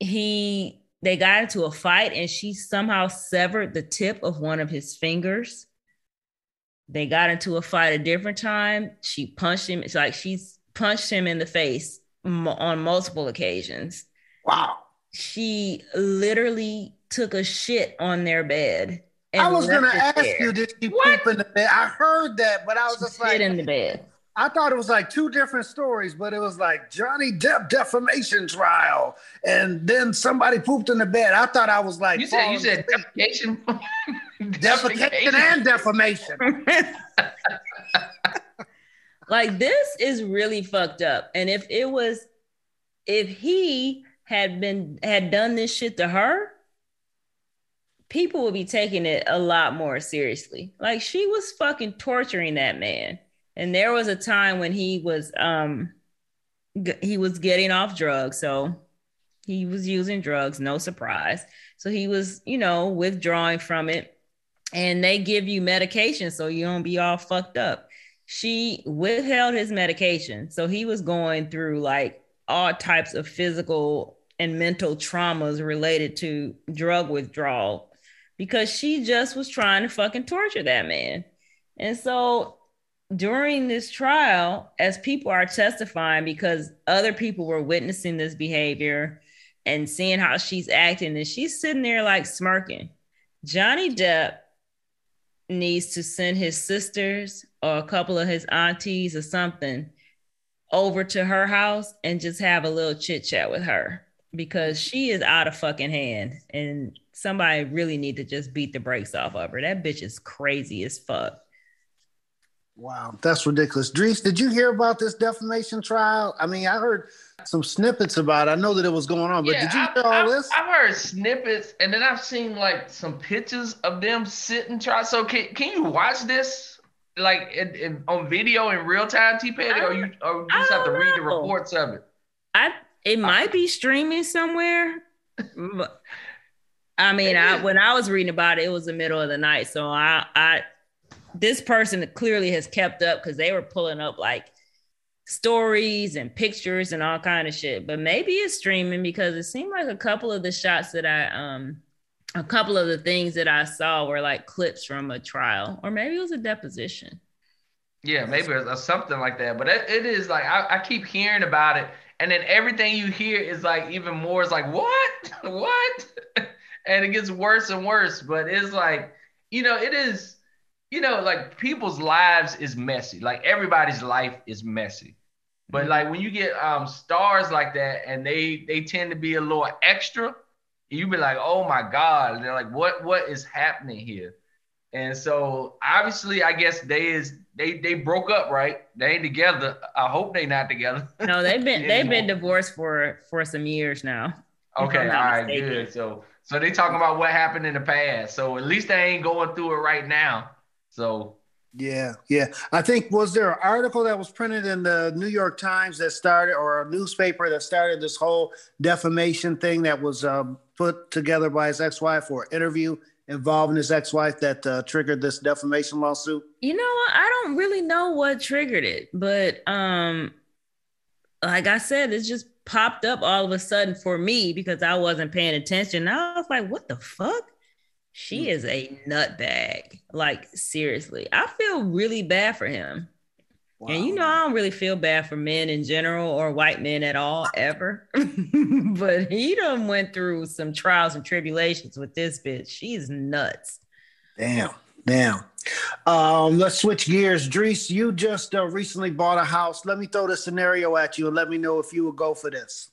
he they got into a fight and she somehow severed the tip of one of his fingers they got into a fight a different time she punched him it's like she's punched him in the face m- on multiple occasions Wow. she literally took a shit on their bed. I was gonna ask there. you, did she What? poop in the bed? I heard that, but I was just Shit like, in the bed. I thought it was like two different stories, but it was like Johnny Depp defamation trial, and then somebody pooped in the bed. I thought I was like, You said you said asleep. defecation. defecation and defamation. like this is really fucked up. And if it was, if he had been had done this shit to her, people would be taking it a lot more seriously. Like she was fucking torturing that man. And there was a time when he was um g- he was getting off drugs, so he was using drugs, no surprise. So he was, you know, withdrawing from it. And they give you medication so you don't be all fucked up. She withheld his medication. So he was going through like all types of physical and mental traumas related to drug withdrawal because she just was trying to fucking torture that man. And so during this trial, as people are testifying, because other people were witnessing this behavior and seeing how she's acting, and she's sitting there like smirking. Johnny Depp needs to send his sisters or a couple of his aunties or something over to her house and just have a little chit chat with her because she is out of fucking hand and somebody really need to just beat the brakes off of her. That bitch is crazy as fuck. Wow, that's ridiculous. Dries, did you hear about this defamation trial? I mean, I heard some snippets about it. I know that it was going on, but yeah, did you hear all I've, this? I've heard snippets, and then I've seen like some pictures of them sitting try. So can, can you watch this like in, in, on video in real time, T Petty, or you or you just have to read the reports of it? I it might be streaming somewhere. I mean, I when I was reading about it, it was the middle of the night, so I I this person clearly has kept up because they were pulling up like stories and pictures and all kind of shit. But maybe it's streaming because it seemed like a couple of the shots that I um a couple of the things that I saw were like clips from a trial, or maybe it was a deposition. Yeah, maybe or something like that. But it, it is like I, I keep hearing about it, and then everything you hear is like even more. It's like what, what, and it gets worse and worse. But it's like you know, it is you know, like people's lives is messy. Like everybody's life is messy. But mm-hmm. like when you get um stars like that and they they tend to be a little extra, you be like, oh my God. And they're like, what what is happening here? And so obviously I guess they is they they broke up, right? They ain't together. I hope they not together. No, they've been they've been divorced for for some years now. Okay, all right, mistaken. good. So so they talking about what happened in the past. So at least they ain't going through it right now. So yeah, yeah. I think was there an article that was printed in the New York Times that started, or a newspaper that started this whole defamation thing that was uh, put together by his ex-wife or interview involving his ex-wife that uh, triggered this defamation lawsuit? You know? I don't really know what triggered it, but um, like I said, it's just popped up all of a sudden for me because I wasn't paying attention. I was like, "What the fuck?" She mm. is a nutbag. Like seriously, I feel really bad for him. Wow. And you know, I don't really feel bad for men in general or white men at all ever. but he done went through some trials and tribulations with this bitch. She's nuts. Damn, damn. Um, let's switch gears. Dries, you just uh, recently bought a house. Let me throw the scenario at you and let me know if you would go for this.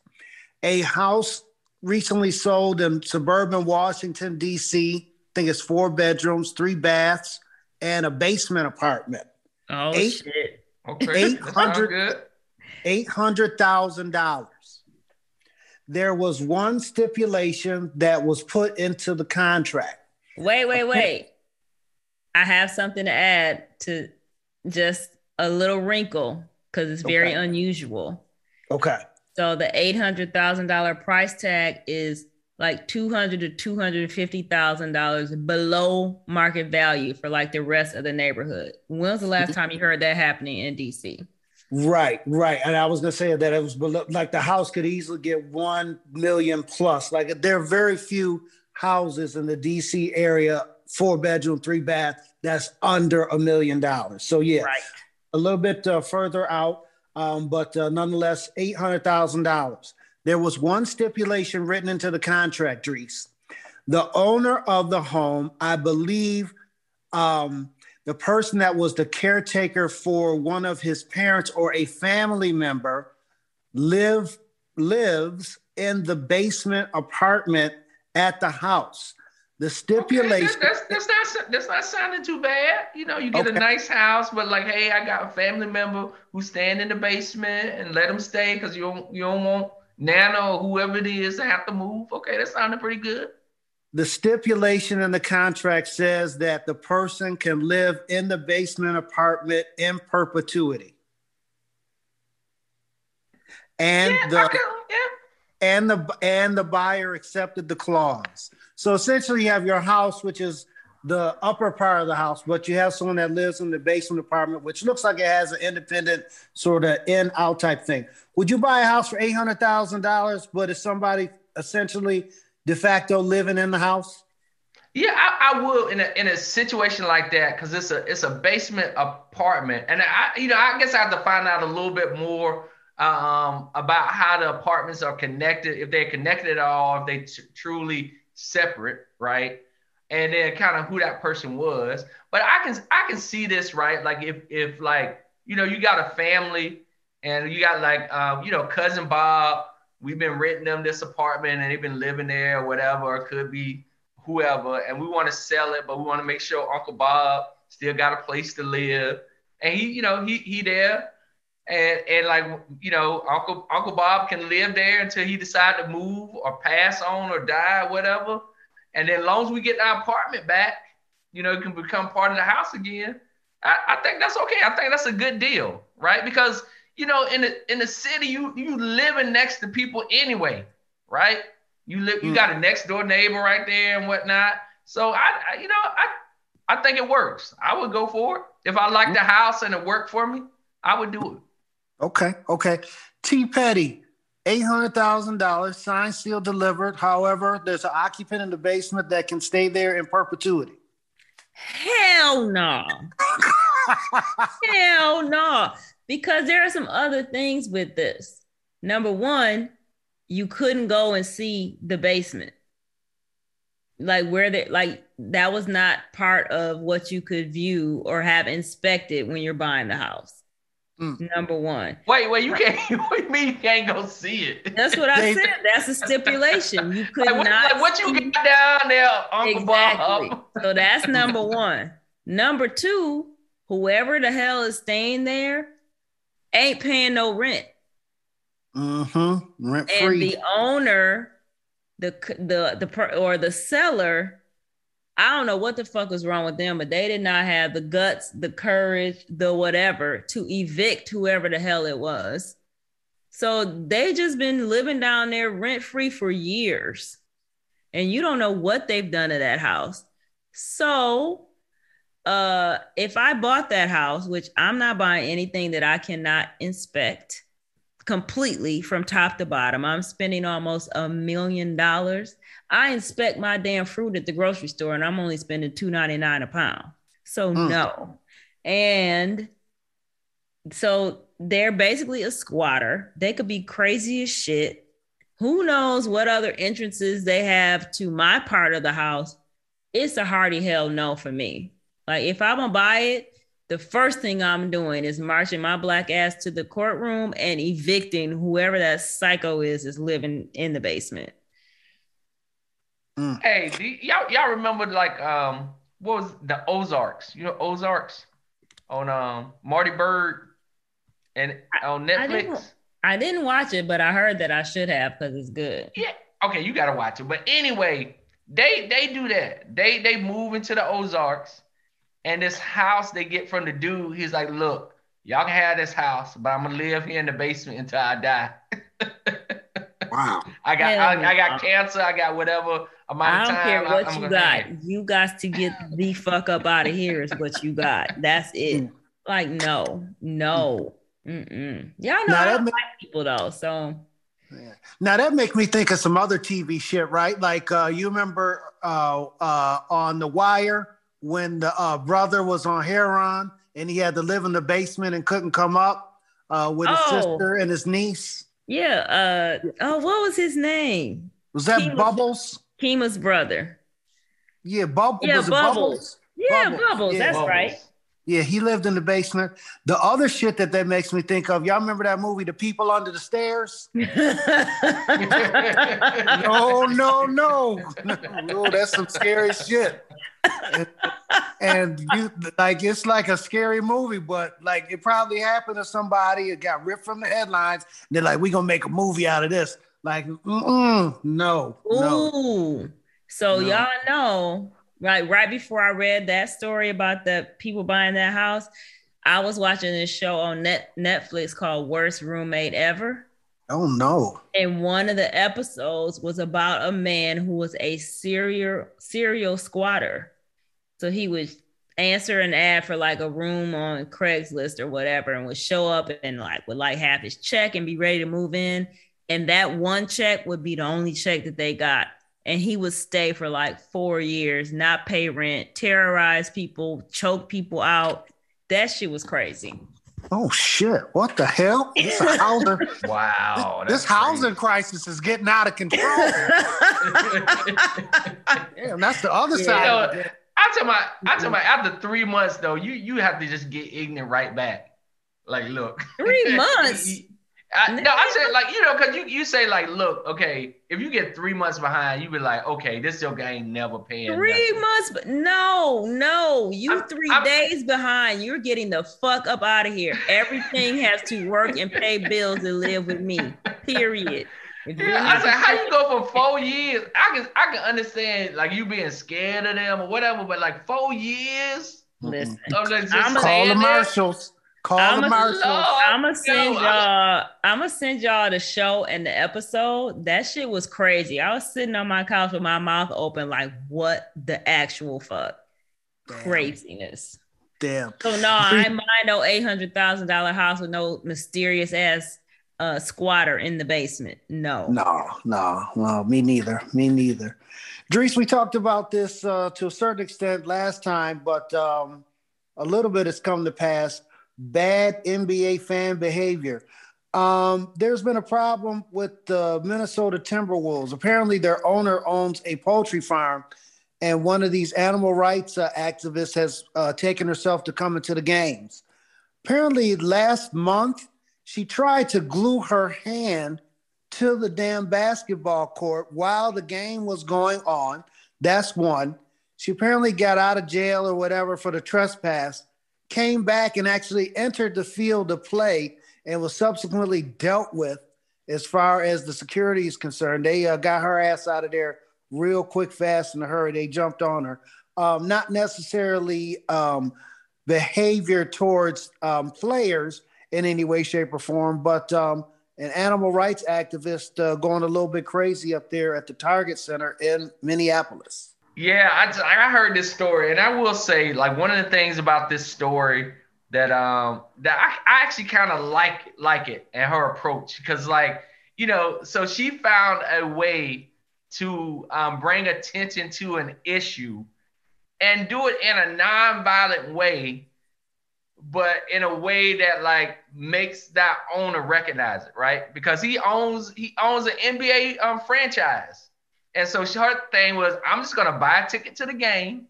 A house recently sold in suburban Washington, D.C think it's four bedrooms, three baths, and a basement apartment. Oh Eight, shit! Okay, eight hundred eight hundred thousand dollars. There was one stipulation that was put into the contract. Wait, wait, wait! I have something to add to just a little wrinkle because it's very okay. unusual. Okay. So the eight hundred thousand dollar price tag is like two hundred to two hundred fifty thousand dollars below market value for like the rest of the neighborhood. When's the last time you heard that happening in DC? Right, right. And I was gonna say that it was below, like the house could easily get one million plus. Like there are very few houses in the DC area, four bedroom, three bath, that's under a million dollars. So yeah, right. a little bit uh, further out, um, but uh, nonetheless, eight hundred thousand dollars. There was one stipulation written into the contract, Dries. The owner of the home, I believe, um, the person that was the caretaker for one of his parents or a family member live lives in the basement apartment at the house. The stipulation okay, that's, that's, that's, not that's not sounding too bad. You know, you get okay. a nice house, but like, hey, I got a family member who's staying in the basement, and let them stay because you don't you don't want Nana or whoever it is have to move. Okay, that sounded pretty good. The stipulation in the contract says that the person can live in the basement apartment in perpetuity. And yeah, the yeah. and the and the buyer accepted the clause. So essentially you have your house which is the upper part of the house, but you have someone that lives in the basement apartment, which looks like it has an independent sort of in out type thing. Would you buy a house for eight hundred thousand dollars, but is somebody essentially de facto living in the house? Yeah, I, I will in a in a situation like that because it's a it's a basement apartment, and I you know I guess I have to find out a little bit more um, about how the apartments are connected, if they're connected at all, if they t- truly separate, right? And then kind of who that person was. But I can I can see this, right? Like if if like you know you got a family and you got like um, you know cousin Bob, we've been renting them this apartment and they've been living there or whatever, or could be whoever, and we want to sell it, but we want to make sure Uncle Bob still got a place to live. And he, you know, he he there and and like you know uncle uncle bob can live there until he decide to move or pass on or die or whatever and then as long as we get our apartment back you know it can become part of the house again I, I think that's okay. I think that's a good deal right? Because you know in the in the city you you living next to people anyway right? You live you mm. got a next door neighbor right there and whatnot. So I, I you know i i think it works. I would go for it. If i like mm. the house and it worked for me i would do it. Okay, okay. T Petty, eight hundred thousand dollars, signed, sealed, delivered. However, there's an occupant in the basement that can stay there in perpetuity. Hell no. Hell no. Because there are some other things with this. Number one, you couldn't go and see the basement. Like where they like that was not part of what you could view or have inspected when you're buying the house. Mm. Number one. Wait, wait, you can't. What do you mean you can't go see it? That's what I said. That's a stipulation. You could like, what, not. Like what you got down there, Uncle exactly. Bob? So that's number one. Number two, whoever the hell is staying there ain't paying no rent. Mm-hmm. Rent free. And the owner, the the the or the seller I don't know what the fuck was wrong with them, but they did not have the guts, the courage, the whatever to evict whoever the hell it was. So they just been living down there rent free for years. And you don't know what they've done to that house. So uh if I bought that house, which I'm not buying anything that I cannot inspect completely from top to bottom, I'm spending almost a million dollars I inspect my damn fruit at the grocery store and I'm only spending $2.99 a pound. So mm. no. And so they're basically a squatter. They could be crazy as shit. Who knows what other entrances they have to my part of the house? It's a hearty hell no for me. Like if I'm gonna buy it, the first thing I'm doing is marching my black ass to the courtroom and evicting whoever that psycho is is living in the basement. Mm. Hey, y'all y'all remember like um what was the Ozarks? You know Ozarks on um Marty Byrde and on Netflix. I didn't, I didn't watch it, but I heard that I should have because it's good. Yeah. Okay, you gotta watch it. But anyway, they they do that. They they move into the Ozarks, and this house they get from the dude. He's like, look, y'all can have this house, but I'm gonna live here in the basement until I die. wow. I got I, I, got cancer. I got whatever. I don't care what I, you got. You got to get the fuck up out of here. Is what you got. That's it. Like no, no. Mm-mm. Y'all know I don't like people though. So yeah. Now that makes me think of some other TV shit, right? Like uh, you remember uh, uh, on The Wire when the uh, brother was on heroin and he had to live in the basement and couldn't come up uh, with his oh. sister and his niece. Yeah. Uh, oh, what was his name? Was that he Bubbles? Kima's brother. Yeah, Bub- yeah, Bubbles. Bubbles. Yeah, Bubbles. Bubbles. Yeah. That's Bubbles. right. Yeah, he lived in the basement. The other shit that that makes me think of, y'all remember that movie, The People Under the Stairs? no, no, no. no, that's some scary shit. And, and you like it's like a scary movie, but like it probably happened to somebody. It got ripped from the headlines. they're like, "We gonna make a movie out of this." Like, no, no. Ooh. So no. y'all know, right? Right before I read that story about the people buying that house, I was watching this show on net Netflix called Worst Roommate Ever. Oh no. And one of the episodes was about a man who was a serial serial squatter. So he would answer an ad for like a room on Craigslist or whatever and would show up and like would like have his check and be ready to move in. And that one check would be the only check that they got. And he would stay for like four years, not pay rent, terrorize people, choke people out. That shit was crazy. Oh shit! What the hell? This housing. wow. This, this housing crisis is getting out of control. Damn, that's the other You side. know, of it. I tell my, I tell my, mm-hmm. after three months though, you you have to just get ignorant right back. Like, look, Three months? I, no, I said like you know, cause you you say like, look, okay, if you get three months behind, you be like, okay, this your game never paying. Three nothing. months, but no, no, you I'm- 3 I'm- days behind. You're getting the fuck up out of here. Everything has to work and pay bills and live with me. Period. If you're Yeah, I said, how you go for four years? I can I can understand like you being scared of them or whatever, but like four years Listen, of like, just I'ma- Call the saying marshals. Call I'm the a- marshals. I'm gonna send y'all. I'm gonna send y'all the show and the episode. That shit was crazy. I was sitting on my couch with my mouth open, like, what the actual fuck? Craziness. Damn. So no, I ain't mind no eight hundred thousand dollar house with no mysterious ass uh squatter in the basement. No. No, no, no, me neither. Me neither. Dries, we talked about this uh, to a certain extent last time, but um, a little bit has come to pass. Bad NBA fan behavior. Um, there's been a problem with the Minnesota Timberwolves. Apparently, their owner owns a poultry farm, and one of these animal rights uh, activists has uh, taken herself to come into the games. Apparently, last month, she tried to glue her hand to the damn basketball court while the game was going on. That's one. She apparently got out of jail or whatever for the trespass, came back and actually entered the field to play and was subsequently dealt with as far as the security is concerned. They uh, got her ass out of there real quick, fast, in a hurry. They jumped on her. Um, not necessarily um, behavior towards um, players in any way, shape, or form, but um, an animal rights activist uh, going a little bit crazy up there at the Target Center in Minneapolis. Yeah, I, I heard this story, and I will say, like one of the things about this story that um that I, I actually kind of like like it and her approach because like you know, so she found a way to um, bring attention to an issue and do it in a non-violent way, but in a way that like makes that owner recognize it, right? Because he owns he owns an NBA um, franchise. And so her thing was, I'm just gonna buy a ticket to the game,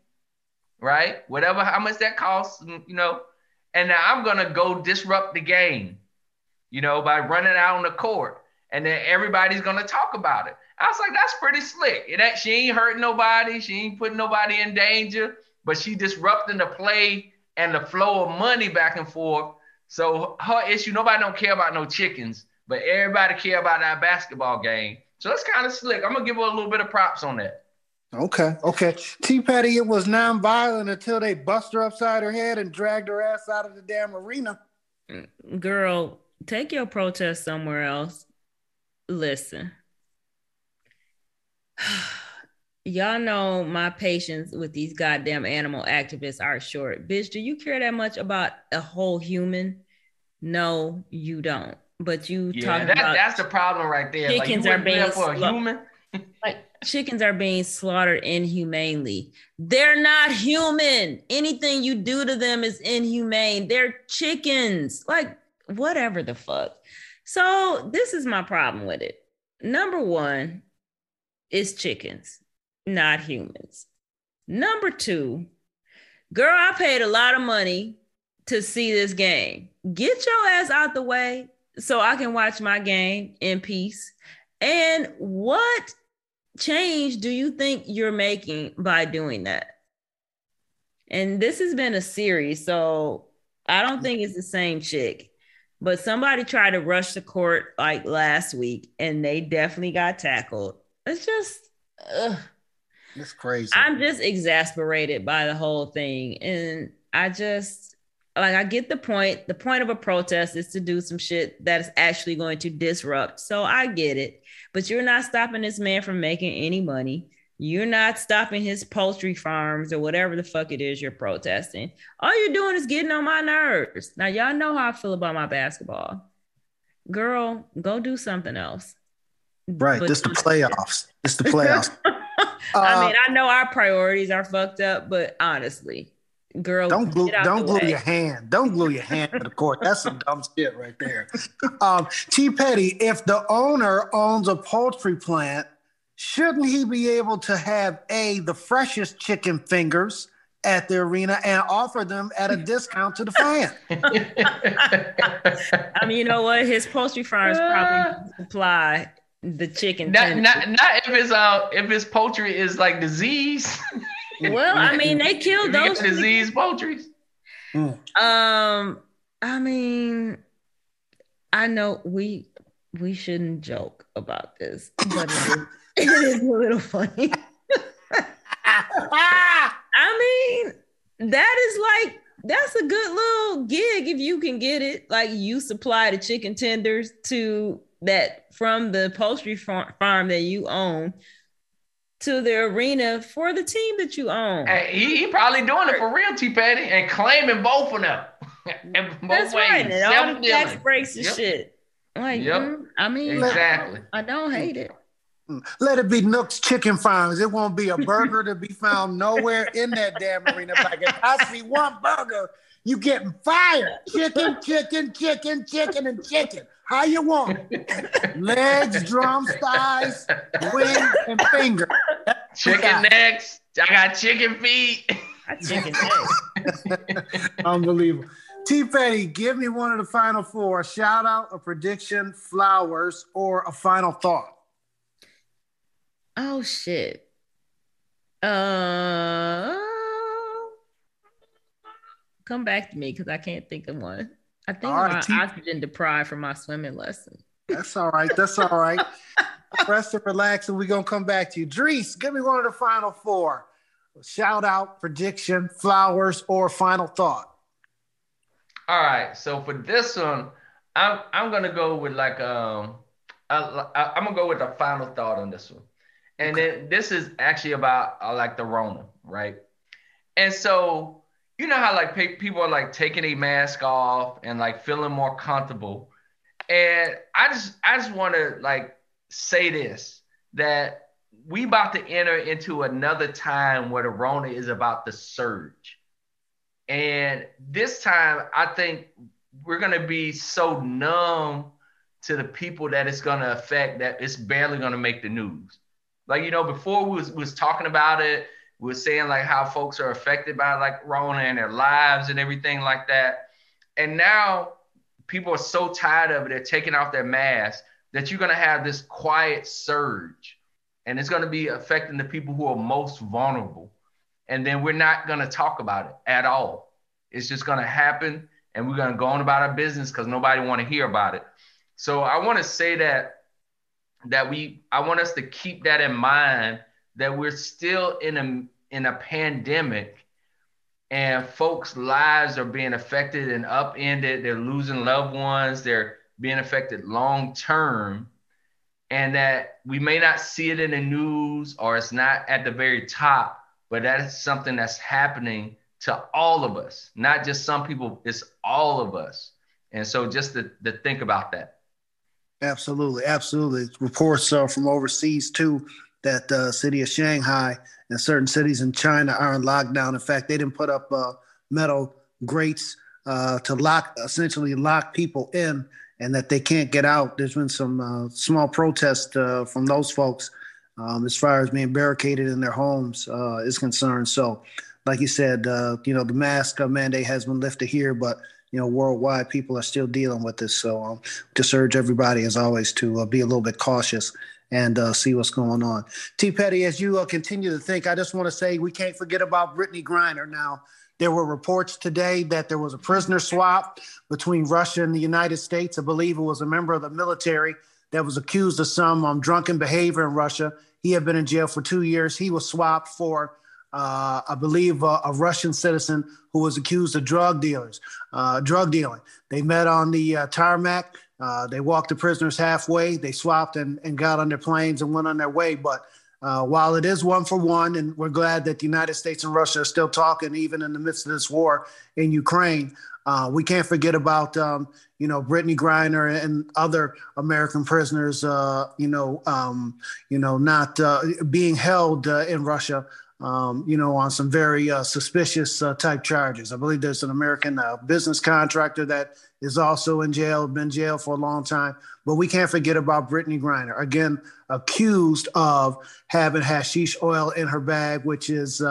right? Whatever, how much that costs, you know, and now I'm gonna go disrupt the game, you know, by running out on the court, and then everybody's gonna talk about it. I was like, that's pretty slick. It ain't, she ain't hurting nobody, she ain't putting nobody in danger, but she disrupting the play and the flow of money back and forth. So her issue, nobody don't care about no chickens, but everybody care about that basketball game. So that's kind of slick. I'm gonna give her a little bit of props on that. Okay, okay. T Petty, it was non-violent until they bust her upside her head and dragged her ass out of the damn arena. Girl, take your protest somewhere else. Listen. Y'all know my patience with these goddamn animal activists are short. Bitch, do you care that much about a whole human? No, you don't. But you Yeah, talking that, about that's the problem right there. Like, chickens are being for a human. like chickens are being slaughtered inhumanely. They're not human. Anything you do to them is inhumane. They're chickens. Like whatever the fuck. So this is my problem with it. Number one, is chickens, not humans. Number two, girl, I paid a lot of money to see this game. Get your ass out the way so I can watch my game in peace. And what change do you think you're making by doing that? And this has been a series, so I don't think it's the same chick. But somebody tried to rush the court like last week, and they definitely got tackled. It's just, ugh. It's crazy. I'm just exasperated by the whole thing. And I just like I get the point. The point of a protest is to do some shit that is actually going to disrupt. So I get it. But you're not stopping this man from making any money. You're not stopping his poultry farms or whatever the fuck it is you're protesting. All you're doing is getting on my nerves. Now, y'all know how I feel about my basketball. Girl, go do something else. Right. But this the playoffs. It's the playoffs. I mean, uh, I know our priorities are fucked up, but honestly, girl, don't glue, don't glue way. your hand. Don't glue your hand to the court. That's some dumb shit right there. Um, T. Petty, if the owner owns a poultry plant, shouldn't he be able to have a the freshest chicken fingers? At the arena and offer them at a discount to the fan. I mean, you know what? His poultry farms probably supply the chicken. Not, not, not if it's uh if it's poultry is like disease. well, I mean, they kill those disease poultry. Mm. Um, I mean, I know we we shouldn't joke about this, but it is a little funny. I mean, that is like that's a good little gig if you can get it. Like you supply the chicken tenders to that from the poultry farm that you own to the arena for the team that you own. Hey, he, he probably doing it for real, T Petty, and claiming both of them. both That's ways. right. And all the tax breaks and yep. shit. Like, yep. Mm, I mean, exactly. I don't hate it. Mm. Let it be Nook's Chicken Farms. It won't be a burger to be found nowhere in that damn arena. Like if I see one burger, you getting fired. Chicken, chicken, chicken, chicken, and chicken. How you want? Legs, drums, thighs, wings, and finger. Chicken necks. I got chicken feet. chicken necks. Unbelievable. T Petty, give me one of the final four a shout out, a prediction, flowers, or a final thought. Oh, shit. Uh, come back to me because I can't think of one. I think I'm right, oxygen deprived from my swimming lesson. That's all right. That's all right. Rest and relax, and we're gonna come back to you. Dries, give me one of the final four. Shout out, prediction, flowers, or final thought. All right. So for this one, I'm I'm gonna go with like um I, am gonna go with a final thought on this one, and okay. then this is actually about uh, like the Rona, right? And so you know how like people are like taking a mask off and like feeling more comfortable. And I just I just want to like say this that we about to enter into another time where the Rona is about to surge. And this time I think we're gonna be so numb to the people that it's gonna affect that it's barely gonna make the news. Like you know, before we was, was talking about it we are saying like how folks are affected by like Rona and their lives and everything like that. And now people are so tired of it, they're taking off their masks that you're gonna have this quiet surge. And it's gonna be affecting the people who are most vulnerable. And then we're not gonna talk about it at all. It's just gonna happen and we're gonna go on about our business because nobody wanna hear about it. So I wanna say that that we I want us to keep that in mind that we're still in a in a pandemic and folks' lives are being affected and upended. They're losing loved ones. They're being affected long term. And that we may not see it in the news or it's not at the very top, but that is something that's happening to all of us, not just some people, it's all of us. And so just to, to think about that. Absolutely. Absolutely. Reports uh, from overseas too that the uh, city of Shanghai and certain cities in China are in lockdown. In fact, they didn't put up uh, metal grates uh, to lock, essentially lock people in, and that they can't get out. There's been some uh, small protest uh, from those folks um, as far as being barricaded in their homes uh, is concerned. So, like you said, you know, the mask mandate has been lifted here, but you know, worldwide, people are still dealing with this. So, um, just urge everybody, as always, to be a little bit cautious and uh, see what's going on. T. Petty, as you uh, continue to think, I just want to say we can't forget about Brittney Griner. Now, there were reports today that there was a prisoner swap between Russia and the United States. I believe it was a member of the military that was accused of some um, drunken behavior in Russia. He had been in jail for two years. He was swapped for, uh, I believe, uh, a Russian citizen who was accused of drug dealers, uh, drug dealing. They met on the uh, tarmac. Uh, they walked the prisoners halfway. They swapped and, and got on their planes and went on their way. But uh, while it is one for one, and we're glad that the United States and Russia are still talking, even in the midst of this war in Ukraine. Uh, we can't forget about um, you know Brittney Griner and other American prisoners. Uh, you know, um, you know, not uh, being held uh, in Russia. Um, you know, on some very suspicious type charges. I believe there's an American business contractor that is also in jail, been jailed for a long time. But we can't forget about Brittney Griner, again accused of having hashish oil in her bag, which is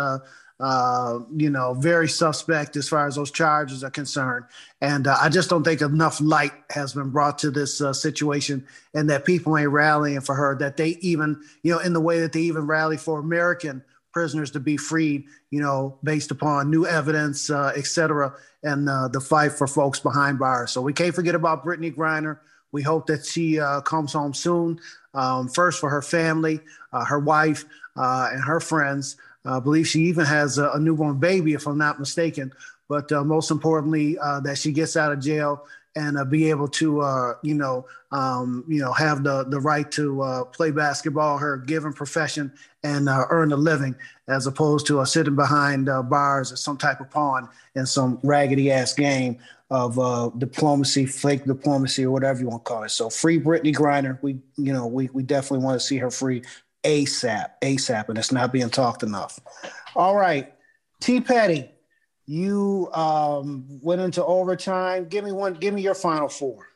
uh, you know, very suspect as far as those charges are concerned. And uh, I just don't think enough light has been brought to this uh, situation and that people ain't rallying for her, that they even, you know, in the way that they even rally for American prisoners to be freed, you know, based upon new evidence, uh, et cetera, and uh, the fight for folks behind bars. So we can't forget about Brittney Griner. We hope that she uh, comes home soon. Um, first for her family, her wife, and her friends. I believe she even has a, a, newborn baby, if I'm not mistaken. But uh, most importantly, uh, that she gets out of jail and uh, be able to, uh, you know, um, you know, have the the right to uh, play basketball, her given profession, and uh, earn a living, as opposed to sitting behind bars or some type of pawn in some raggedy ass game of diplomacy, fake diplomacy, or whatever you want to call it. So free Brittney Griner. We, you know, we we definitely want to see her free ASAP, ASAP, and it's not being talked enough. All right, T Petty, you um, went into overtime. Give me one. Give me your final four.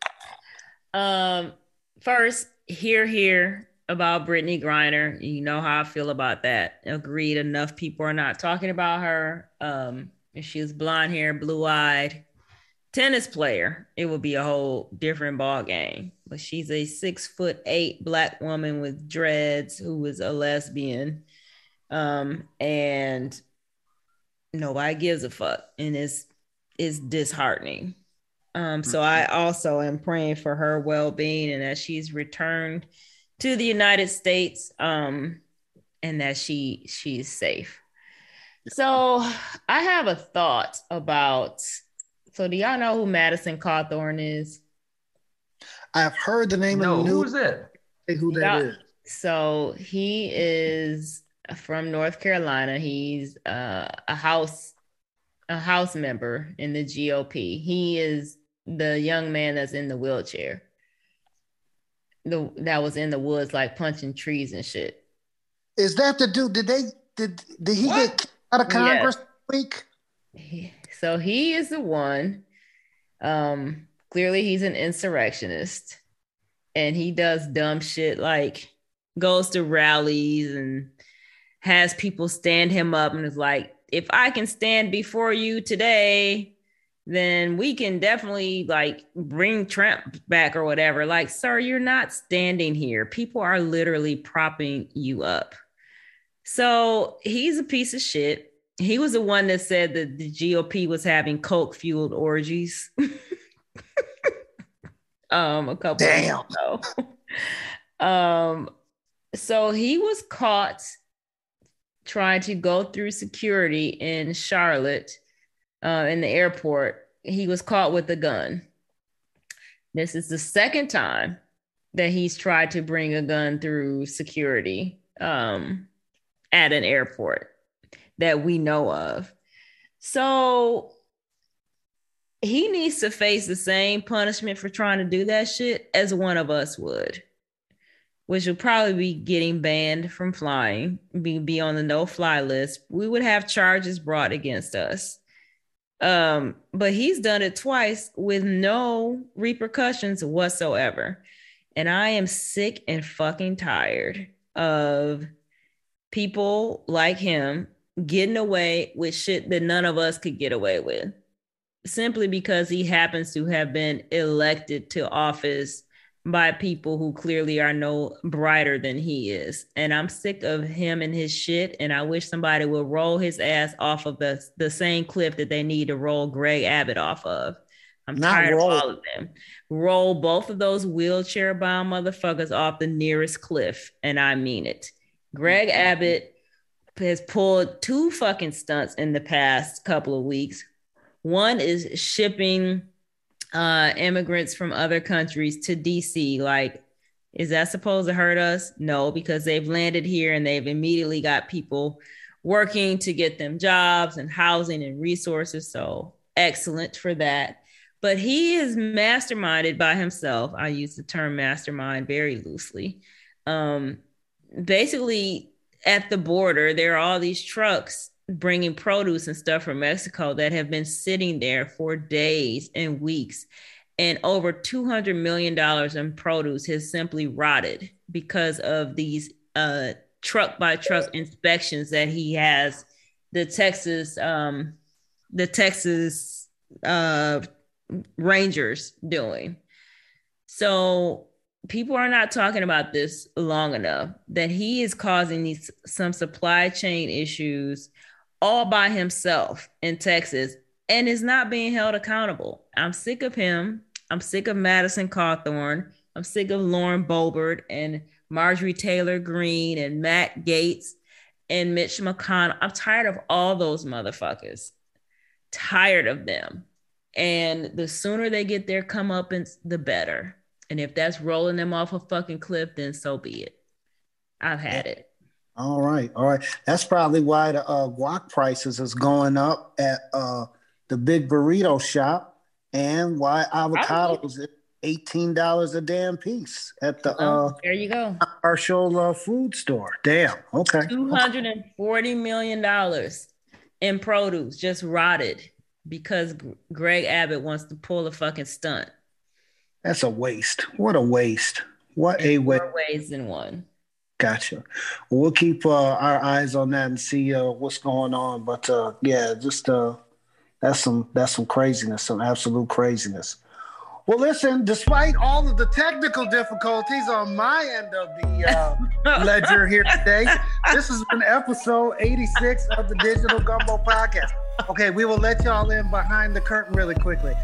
Um, first, here, here about Brittney Griner. You know how I feel about that. Agreed. Enough people are not talking about her. Um, if she was blonde hair, blue eyed, tennis player, it would be a whole different ball game but she's a six foot eight black woman with dreads who is a lesbian. Um, and nobody gives a fuck. And it's it's disheartening. Um, so I mm-hmm. also am praying for her well-being and that she's returned to the United States um, and that she she's safe. So I have a thought about so do y'all know who Madison Cawthorn is? I've heard the name no, of the news. Who's that? Who that yeah. is? So he is from North Carolina. He's uh, a house a house member in the GOP. He is the young man that's in the wheelchair. The that was in the woods like punching trees and shit. Is that the dude? Did they did did he what? get out of Congress yeah. week? so he is the one. Um clearly he's an insurrectionist and he does dumb shit like goes to rallies and has people stand him up and is like, if I can stand before you today, then we can definitely like bring Trump back or whatever. Like, sir, you're not standing here. People are literally propping you up. So he's a piece of shit. He was the one that said that the GOP was having coke fueled orgies. um a couple Damn. um so he was caught trying to go through security in Charlotte uh, in the airport. He was caught with a gun. This is the second time that he's tried to bring a gun through security um, at an airport that we know of. So he needs to face the same punishment for trying to do that shit as one of us would, which would probably be getting banned from flying, be, be on the no fly list. We would have charges brought against us. Um, but he's done it twice with no repercussions whatsoever. And I am sick and fucking tired of people like him getting away with shit that none of us could get away with simply because he happens to have been elected to office by people who clearly are no brighter than he is. And I'm sick of him and his shit. And I wish somebody would roll his ass off of the, the same cliff that they need to roll Greg Abbott off of. I'm Not tired roll. of all of them. Roll both of those wheelchair bound motherfuckers off the nearest cliff. And I mean it. Greg mm-hmm. Abbott has pulled two fucking stunts in the past couple of weeks one is shipping uh, immigrants from other countries to DC. Like Is that supposed to hurt us? No, because they've landed here and they've immediately got people working to get them jobs and housing and resources. So excellent for that. But he is masterminded by himself. I use the term mastermind very loosely. Um, basically, at the border, there are all these trucks bringing produce and stuff from Mexico that have been sitting there for days and weeks. And over $200 million in produce has simply rotted because of these uh, truck by truck inspections that he has the Texas um, the Texas uh, Rangers doing. So people are not talking about this long enough that he is causing these some supply chain issues all by himself in Texas and is not being held accountable. I'm sick of him. I'm sick of Madison Cawthorn. I'm sick of Lauren Boebert and Marjorie Taylor Greene and Matt Gaetz and Mitch McConnell. I'm tired of all those motherfuckers. Tired of them. And the sooner they get their comeuppance, the better. And if that's rolling them off a fucking cliff, then so be it. I've had it. All right, all right. That's probably why the uh, guac prices is going up at uh, the big burrito shop, and why avocados is eighteen dollars a damn piece at the Oh, uh, there you go. commercial uh, food store. Damn. Okay. Two hundred and forty million dollars in produce just rotted because Greg Abbott wants to pull a fucking stunt. That's a waste. What a waste. What a waste. More ways than one. Gotcha. Well, keep uh, our eyes on that and see uh, what's going on. But uh, yeah, just uh, that's some that's some craziness, some absolute craziness. Well, listen, despite all of the technical difficulties on my end of the uh, ledger here today, this has been episode 86 of the Digital Gumbo Podcast. Okay, we will let y'all in behind the curtain really quickly.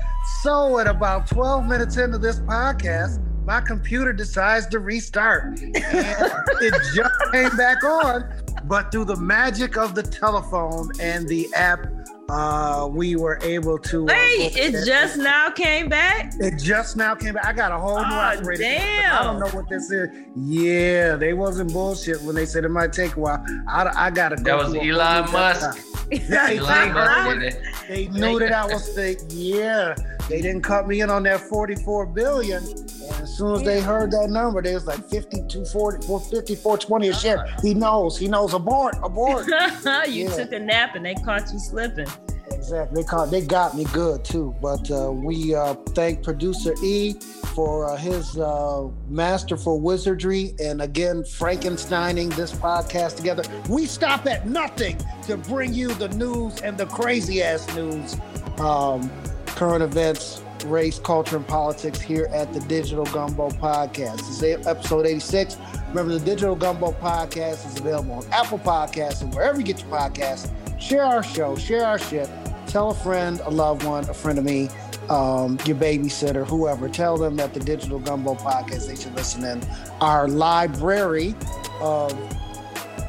So, at about 12 minutes into this podcast, my computer decides to restart. And it just came back on, but through the magic of the telephone and the app, uh, we were able to. uh, Wait, it ahead- just now came back? it just now came back. I got a whole new Oh, operating system. I don't know what this is. Yeah, they wasn't bullshit when they said it might take a while. I, I gotta go. That was through a whole Elon new Musk. Desktop. Yeah, exactly. did. They knew that I was the yeah. They didn't cut me in on that 44 billion. And as soon as they heard that number, they was like 52, 40, 450, 420 a share. He knows. He knows. Abort. Abort. you Yeah. took a nap and they caught you slipping. Exactly. They caught, they got me good too. But uh, we uh, thank producer E for uh, his uh, masterful wizardry and again Frankensteining this podcast together. We stop at nothing to bring you the news and the crazy ass news, um, current events, race, culture, and politics here at the Digital Gumbo Podcast. This is episode 86. Remember, the Digital Gumbo Podcast is available on Apple Podcasts and wherever you get your podcasts. Share our show, share our shit. Tell a friend, a loved one, a friend of me, um, your babysitter, whoever. Tell them that the Digital Gumbo Podcast, they should listen in. Our library of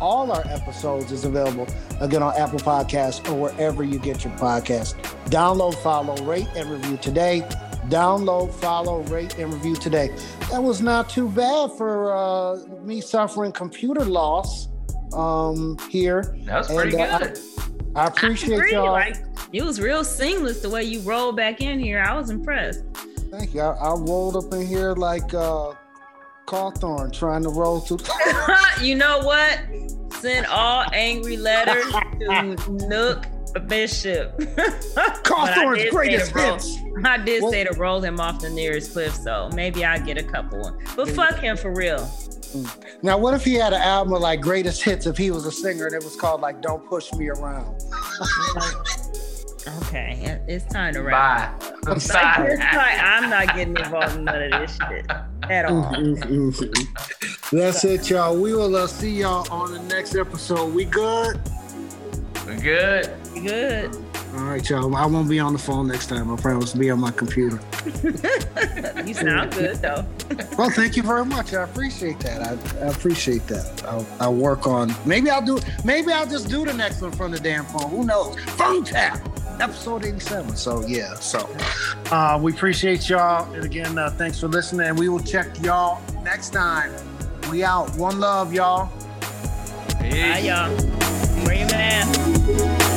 all our episodes is available again on Apple Podcasts or wherever you get your podcast. Download, follow, rate, and review today. Download, follow, rate, and review today. That was not too bad for uh, me suffering computer loss um, here. That was pretty And, uh, good. I appreciate Agree, y'all. Like, it was real seamless the way you rolled back in here. I was impressed. Thank you. I, I rolled up in here like uh, Cawthorn trying to roll through. you know what? Send all angry letters to Nook Bishop. But I did say greatest to roll- hits. I did Well- say to roll him off the nearest cliff, so maybe I get a couple. But fuck him for real. Now, what if he had an album of like greatest hits if he was a singer and it was called like "Don't Push Me Around"? Okay, it's time to wrap. Bye. Like, it's Bye. like, I'm not getting involved in none of this shit at all. That's it, y'all. We will uh, see y'all on the next episode. We good? We're good. Good. All right, y'all. I won't be on the phone next time. I promise to be on my computer. You sound good though. Well, thank you very much. I appreciate that. I, I appreciate that. I'll, I'll work on. Maybe I'll do. Maybe I'll just do the next one from the damn phone. Who knows? Phone tap. episode 87. So yeah, so uh, we appreciate y'all. And again, uh, thanks for listening. And we will check y'all next time. We out. One love, y'all. Bye, y'all. Bring man.